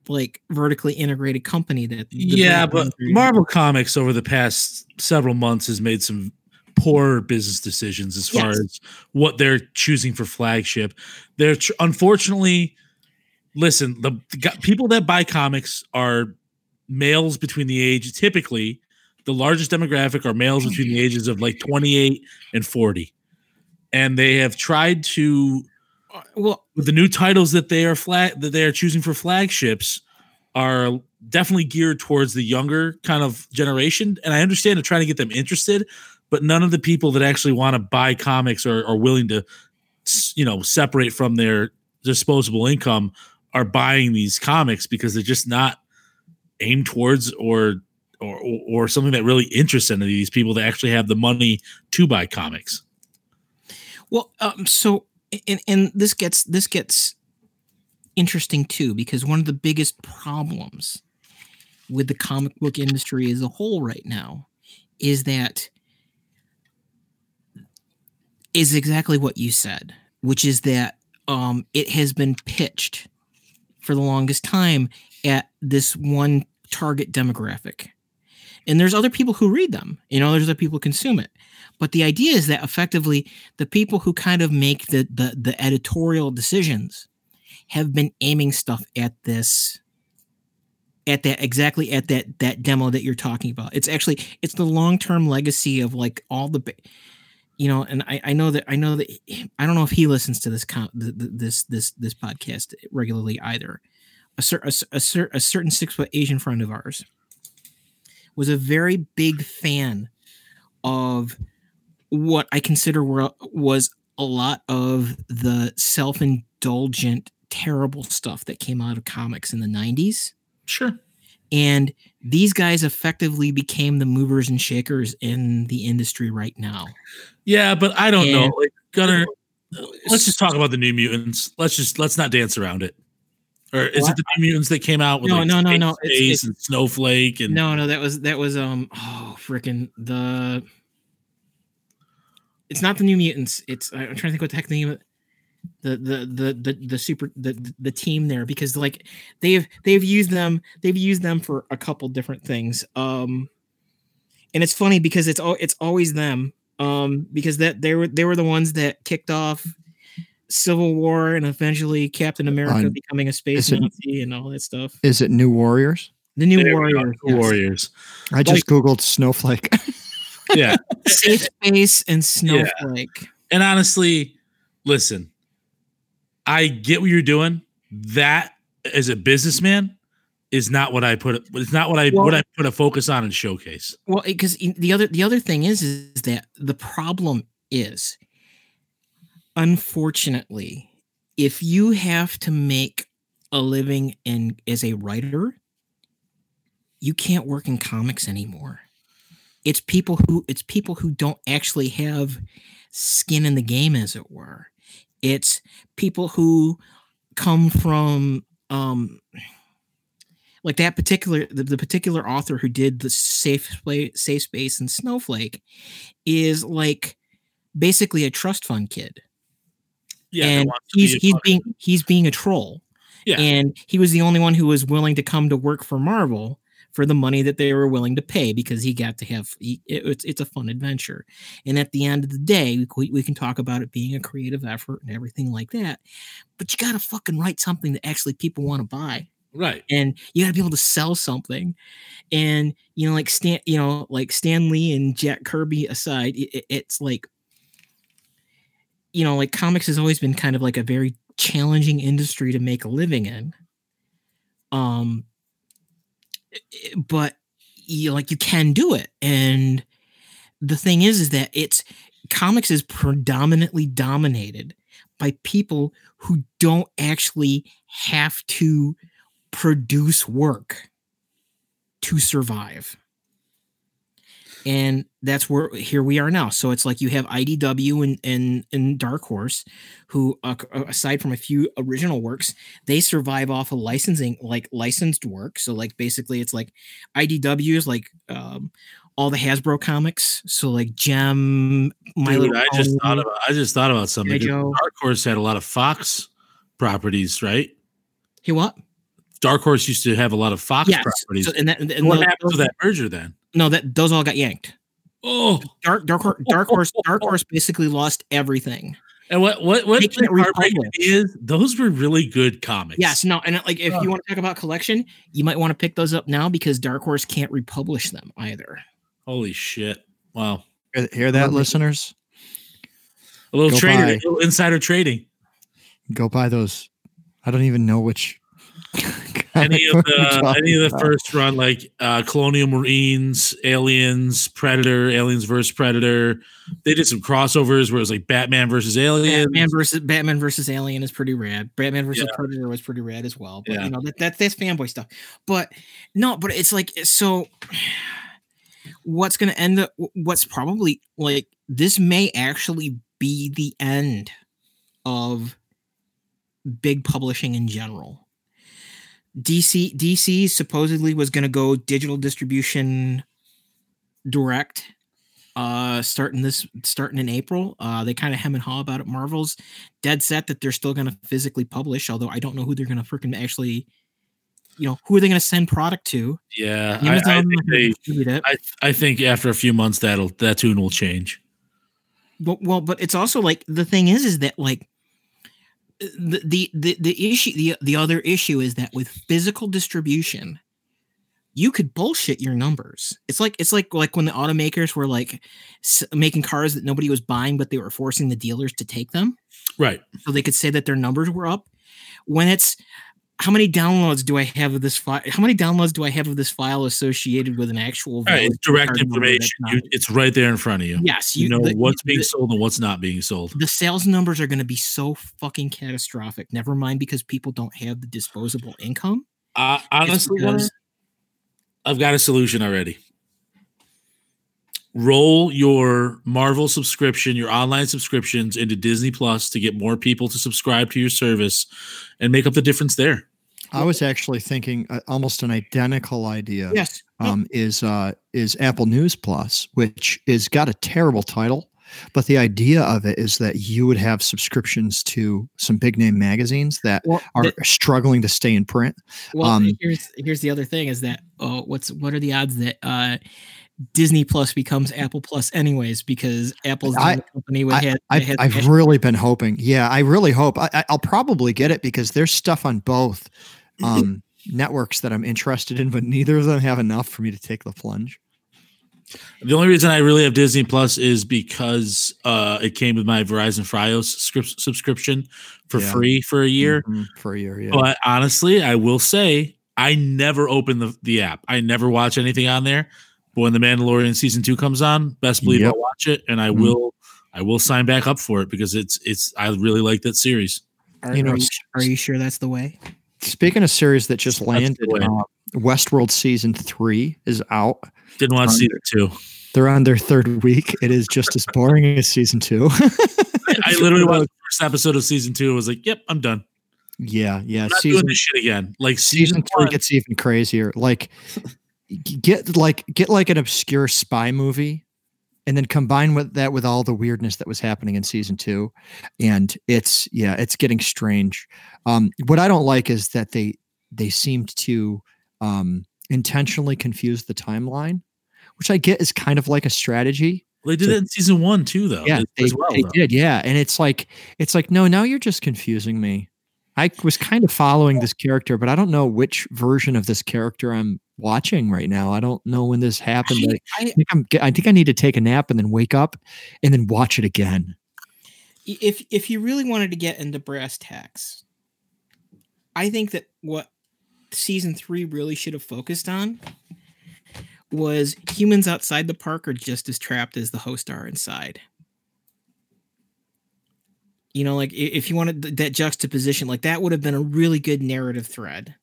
like vertically integrated company that yeah but marvel comics over the past several months has made some poor business decisions as far as what they're choosing for flagship. They're tr- unfortunately, listen, the, the people that buy comics are males between the age typically the largest demographic are males between the ages of like 28 and 40 and they have tried to uh, well with the new titles that they are flat that they are choosing for flagships are definitely geared towards the younger kind of generation and i understand to trying to get them interested but none of the people that actually want to buy comics or are willing to you know separate from their disposable income are buying these comics because they're just not aimed towards or or or something that really interests any of these people that actually have the money to buy comics. Well, um, so and and this gets this gets interesting too because one of the biggest problems with the comic book industry as a whole right now is that is exactly what you said, which is that um, it has been pitched for the longest time at this one target demographic. And there's other people who read them, you know, there's other people consume it. But the idea is that effectively the people who kind of make the the, the editorial decisions have been aiming stuff at this at that exactly at that that demo that you're talking about. It's actually it's the long-term legacy of like all the you know, and I, I know that I know that I don't know if he listens to this con- this this this podcast regularly either. A, cer- a, a, cer- a certain six foot Asian friend of ours was a very big fan of what I consider were, was a lot of the self-indulgent terrible stuff that came out of comics in the 90s Sure. And these guys effectively became the movers and shakers in the industry right now Yeah, but I don't know. Like, Gunner, let's just talk about the New Mutants. Let's just let's not dance around it. Or is What? it the New Mutants that came out with No, like no, no, no, it's- it's- and Snowflake and no no that was that was um oh freaking the it's not the new mutants it's i'm trying to think what the heck the name of the the the the, the super the the team there because like they've they've used them they've used them for a couple different things um and it's funny because it's all it's always them um because that they were they were the ones that kicked off civil war and eventually captain america On- becoming a space is it- nazi and all that stuff Is it New Warriors? the new There we go, warriors yes. Warriors. I just googled snowflake. Yeah. safe space and snowflake. and honestly, listen, I get what you're doing. That as a businessman is not what I put it's not what I Well- what I put a focus on and showcase. Well, because the other the other thing is is that the problem is, unfortunately, if you have to make a living in as a writer, you can't work in comics anymore. It's people who it's people who don't actually have skin in the game, as it were. It's people who come from um like that particular the, the particular author who did the safe safe space and snowflake is like basically a trust fund kid. Yeah, and that wants to he's be he's being he's being a troll. Yeah. and he was the only one who was willing to come to work for marvel for the money that they were willing to pay because he got to have he, it- it's, it's a fun adventure. And at the end of the day we, we can talk about it being a creative effort and everything like that but you gotta fucking write something that actually people want to buy. Right. and you got to be able to sell something. And you know like stan you know like stan lee and jack kirby aside i- i- it's like you know like comics has always been kind of like a very challenging industry to make a living in. Um but you like you can do it and the thing is is that it's comics is predominantly dominated by people who don't actually have to produce work to survive. And that's where here we are now. So it's like you have IDW and and, and Dark Horse, who uh, uh, aside from a few original works, they survive off of licensing, like licensed work. So like basically, it's like IDW is like um, all the Hasbro comics. So like Gem, My Dude, I just thought about I just thought about something. G.I. dude. Joe. Dark Horse had a lot of Fox properties, right? He what? Dark Horse used to have a lot of Fox Yes. properties. So, and that, and what happened to that merger then? No, that those all got yanked. Oh, Dark Dark Horse Dark Horse Dark Horse basically lost everything. and what what what They the can't heartbreaking republish. is? Those were really good comics. Yes, no, and like if Huh. you want to talk about collection, you might want to pick those up now because Dark Horse can't republish them either. Holy shit! Wow. Hear, hear that, listeners? A little Go trader, a little insider trading. Go buy those. I don't even know which. Any of the any of the first run, like uh, Colonial Marines, Aliens, Predator, Aliens versus Predator. They did some crossovers where it was like Batman versus Aliens. Batman versus Batman versus Alien is pretty rad. Batman versus Yeah. Predator was pretty rad as well. But Yeah. you know that, that that's fanboy stuff. But no, but it's like so. What's going to end up? What's probably like this may actually be the end of big publishing in general. DC DC supposedly was going to go digital distribution direct uh starting this starting in April. Uh they kind of hem and haw about it. Marvel's dead set that they're still gonna physically publish, although I don't know who they're gonna freaking actually you know, who are they gonna send product to? Yeah, I, I think they. it. I, I think after a few months that'll that tune will change. But, well, but it's also like the thing is, is that like the the the, the issue the, the other issue is that with physical distribution, you could bullshit your numbers. It's like it's like like when the automakers were like s- making cars that nobody was buying, but they were forcing the dealers to take them Right. so they could say that their numbers were up. When it's how many downloads do I have of this file? How many downloads do I have of this file associated with an actual? Right, it's direct card number that's information. You, it's right there in front of you. yes, You, know the- what's being the- sold and what's not being sold. the sales numbers are going to be so fucking catastrophic. Never mind because people don't have the disposable income. Uh, honestly, because- I've got a solution already. Roll your Marvel subscription, your online subscriptions into Disney Plus to get more people to subscribe to your service and make up the difference there. I was actually thinking uh, almost an identical idea. Yes. Um, is uh, is Apple News Plus, which is got a terrible title, but the idea of it is that you would have subscriptions to some big name magazines that well, are struggling to stay in print. well um, here's here's the other thing is that oh, what's what are the odds that uh, Disney Plus becomes Apple Plus anyways because Apple's the I- company with I, has, I've, has I've really been hoping. Yeah, I really hope. I, I- I'll probably get it because there's stuff on both um, networks that I'm interested in, but neither of them have enough for me to take the plunge. The only reason I really have Disney Plus is because uh, it came with my Verizon Fios script subscription for Yeah. free for a year. Mhm, for a year. Yeah. But honestly, I will say I never open the, the app. I never watch anything on there. But when the Mandalorian season two comes on, best believe Yep. I'll watch it and I Mhm. will I will sign back up for it because it's it's I really like that series. Are, you know, are, you, are you sure that's the way? Speaking of series that just landed, uh, Westworld season three is out. Didn't watch season two. They're on their third week. It is just as boring as season two. I literally watched the first episode of season two. I was like, "Yep, I'm done. Yeah, yeah. I'm not Season doing this shit again." Like season season, three gets even crazier. Like get like get like an obscure spy movie and then combine with that with all the weirdness that was happening in season two. And it's yeah, it's getting strange. Um what I don't like is that they they seemed to um intentionally confuse the timeline, which I get is kind of like a strategy. they did it in season one too, though. yeah, as- they, well, they did. Yeah, and it's like it's like no, now you're just confusing me. I was kind of following this character, but I don't know which version of this character I'm watching right now. I don't know when this happened. I, I, think I'm. I think I need to take a nap and then wake up and then watch it again. if if you really wanted to get into brass tacks, I think that what season three really should have focused on was humans outside the park are just as trapped as the host are inside. You know, like if you wanted that juxtaposition, like that would have been a really good narrative thread.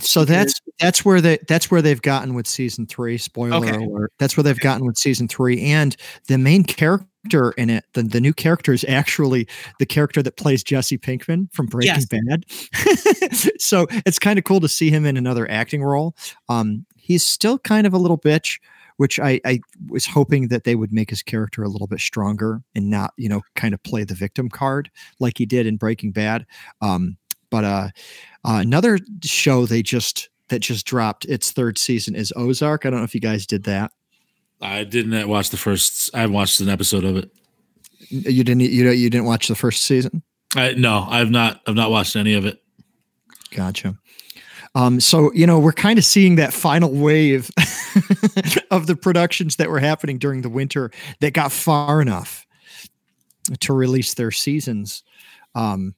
So that's that's where they that's where they've gotten with season three. Spoiler Okay. alert. That's where they've gotten with season three, and the main character in it, the, the new character is actually the character that plays Jesse Pinkman from Breaking Bad. so it's kind of cool to see him in another acting role. Um, he's still kind of a little bitch, which I, I was hoping that they would make his character a little bit stronger and not, you know, kind of play the victim card like he did in Breaking Bad. Um, but uh, uh, another show they just that just dropped its third season is Ozark. I don't know if you guys did that. I didn't watch the first. I watched an episode of it. You didn't. You know, you didn't watch the first season. I no, I've not. I've not watched any of it. Gotcha. Um, so you know, we're kind of seeing that final wave of the productions that were happening during the winter that got far enough to release their seasons. Um,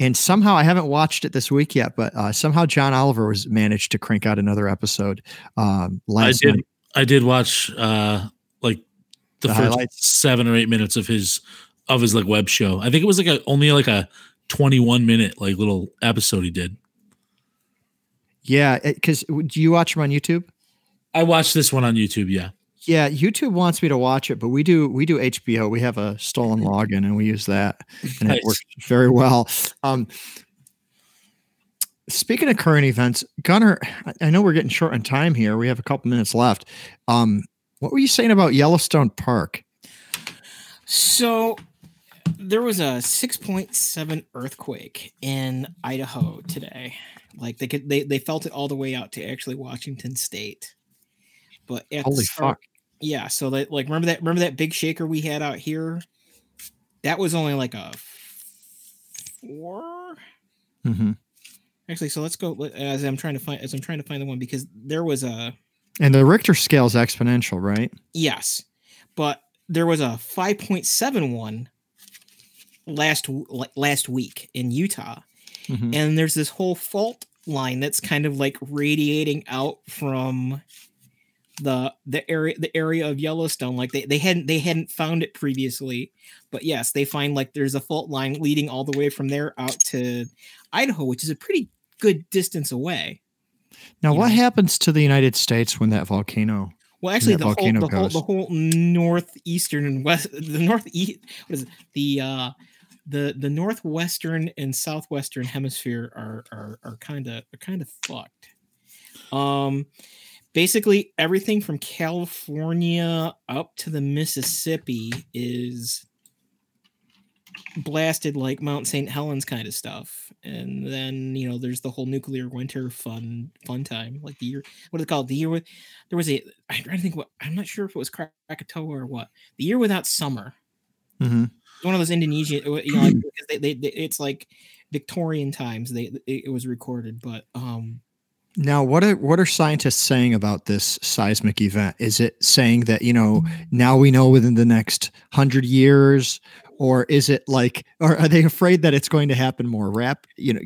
and somehow I haven't watched it this week yet, but uh, somehow John Oliver was managed to crank out another episode um, I did. night. I did watch uh like the, The first highlights? seven or eight minutes of his of his like web show. I think it was like a only like a twenty one minute like little episode he did. Yeah, because do you watch him on YouTube? I watched this one on YouTube. Yeah, Yeah, YouTube wants me to watch it, but we do we do HBO. We have a stolen login and we use that, and Nice. it works very well. Um, speaking of current events, Gunner, I- I know we're getting short on time here. We have a couple minutes left. Um, what were you saying about Yellowstone Park? So there was a 6.7 earthquake in Idaho today. Like they could they, they felt it all the way out to actually Washington state. But at Holy start- fuck! Yeah, so that like remember that remember that big shaker we had out here? That was only like a four. mm-hmm. Actually, so let's go as I'm trying to find as I'm trying to find the one because there was a And the Richter scale is exponential, right? yes, but there was a 5.71 last last week in Utah, Mhm. and there's this whole fault line that's kind of like radiating out from the the area the area of Yellowstone. Like they, they hadn't they hadn't found it previously, but yes, they find like there's a fault line leading all the way from there out to Idaho, which is a pretty good distance away. Now, You what know? happens to the United States when that volcano? Well, actually, the whole, the whole the whole northeastern and west the northeast what is it the uh the the northwestern and southwestern hemisphere are are are kind of are kind of fucked. Um, basically everything from California up to the Mississippi is blasted like Mount St. Helens kind of stuff. And then, you know, there's the whole nuclear winter fun fun time, like the year what is it called? The year with there was a I'm trying to think what I'm not sure if it was Krakatoa or what. The year without summer. Mm-hmm. One of those Indonesian, you know, like, they, they, they it's like Victorian times. They it, was recorded, but um, Now, what are what are scientists saying about this seismic event? Is it saying that you know now we know within the next hundred years, or is it like, or are they afraid that it's going to happen more rap, you know,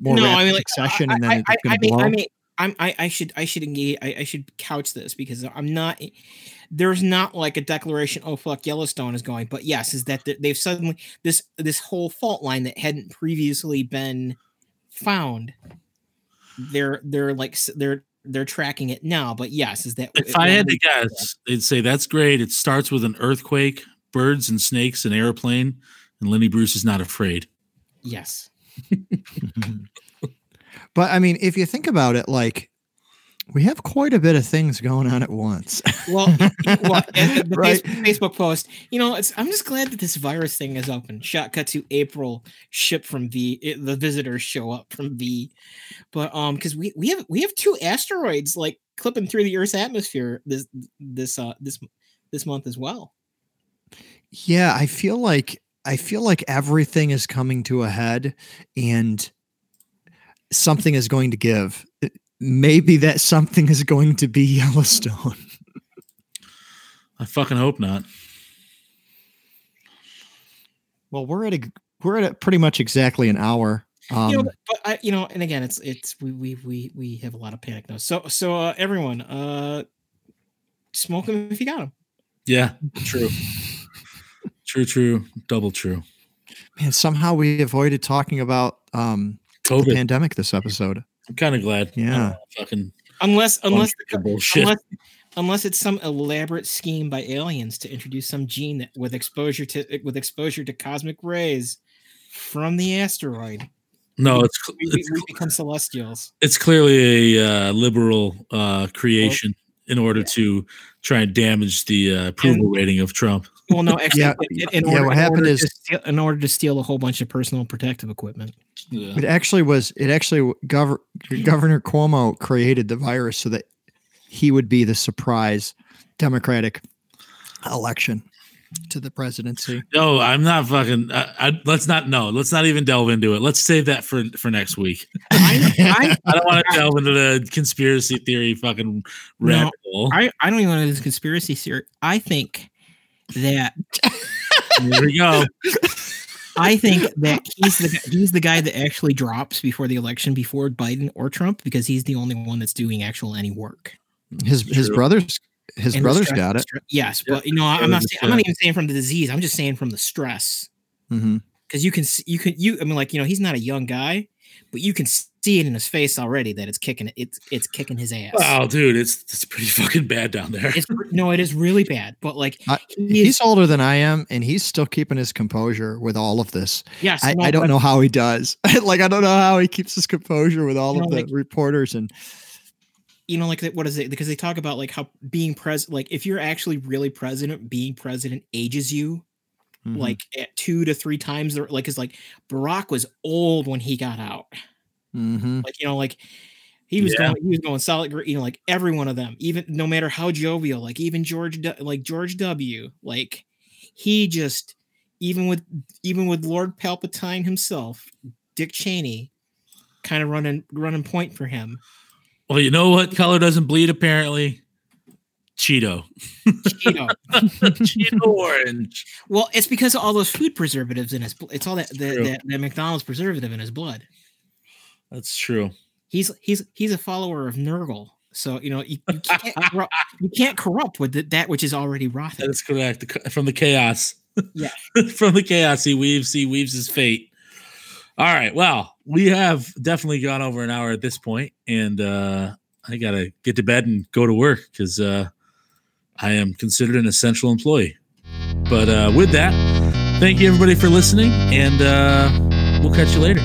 more No, I rapid mean, like, succession, I, and then I, it's going to blow? I mean, I'm, I, I should, I should engage, I, I should couch this because I'm not. There's not like a declaration. Oh fuck, Yellowstone is going. But yes, is that they've suddenly this this whole fault line that hadn't previously been found. They're they're like they're they're tracking it now. But yes, is that If I had to guess, they'd say that's great. It starts with an earthquake, birds and snakes, an airplane, and Lenny Bruce is not afraid. Yes. but I mean, if you think about it, like we have quite a bit of things going on at once. Well, well and the, the Right. face- Facebook post, you know, it's I'm just glad that this virus thing is open. Shot cut to April, ship from V. It, the visitors show up from V, but um, because we we have we have two asteroids like clipping through the Earth's atmosphere this this uh this this month as well. Yeah, I feel like I feel like everything is coming to a head and something is going to give. Maybe that something is going to be Yellowstone. I fucking hope not. Well, we're at a we're at a pretty much exactly an hour. Um, you know, but, but I, you know, and again, it's it's we we we we have a lot of panic now. So so uh, everyone, uh, smoke them if you got them. Yeah, true. true, true, double true. man, somehow we avoided talking about um, the pandemic this episode. I'm kind of glad. Yeah. Fucking Unless unless the, unless, unless it's some elaborate scheme by aliens to introduce some gene that with exposure to with exposure to cosmic rays from the asteroid, no, it's we, we, it's, we become celestials. it's clearly a uh, liberal uh, creation in order to try and damage the uh, approval rating of Trump. Well, no, actually, Yeah, in, in yeah, order, what in happened order is- to steal, in order to steal a whole bunch of personal protective equipment. Yeah. It actually was. It actually Gov- Governor Cuomo created the virus so that he would be the surprise Democratic election to the presidency. No, I'm not fucking. I, I, let's not. No, let's not even delve into it. Let's save that for for next week. I, I, I don't want to delve into the conspiracy theory fucking rabbit hole. I, I don't even know this conspiracy theory. I think that Here we go. I think that he's the guy- he's the guy that actually drops before the election, before Biden or Trump, because he's the only one that's doing actual any work. His his True. brothers his And brothers stress- got it. stre- Yes, Yeah, but you know, I'm not. the Saying, I'm not even saying from the disease. I'm just saying from the stress. hmm Because you can s- you can you. I mean, like you know, he's not a young guy, but you can see it in his face already that it's kicking it's it's kicking his ass. Wow, dude, it's it's pretty fucking bad down there. It's no, it is really bad. But like I- he He's older than I am, and he's still keeping his composure with all of this. yes, I, no, I don't but- know how he does. like I don't know how he keeps his composure with all You of know, the like- reporters and you know, like what is it? Because they talk about like how being president, like if you're actually really president, being president ages you Mhm. like at two to three times. The, like, is like Barack was old when he got out. Mhm. Like, you know, like he was Yeah. going, he was going solid. You know, like every one of them, even no matter how jovial, like even George, like George W. Like he just, even with even with Lord Palpatine himself, Dick Cheney, kind of running running point for him. Well, you know what color doesn't bleed apparently? Cheeto. Cheeto. Cheeto orange. Well, it's because of all those food preservatives in his. It's all that the, that McDonald's preservative in his blood. That's true. he's he's he's a follower of Nurgle. So you know you, you can't corrupt, you can't corrupt with the, that which is already rotten. That's correct. From the chaos. Yeah. From the chaos he weaves, he weaves his fate. All right. Well, we have definitely gone over an hour at this point, and uh I gotta get to bed and go to work because uh I am considered an essential employee. But uh with that, thank you everybody for listening, and uh we'll catch you later.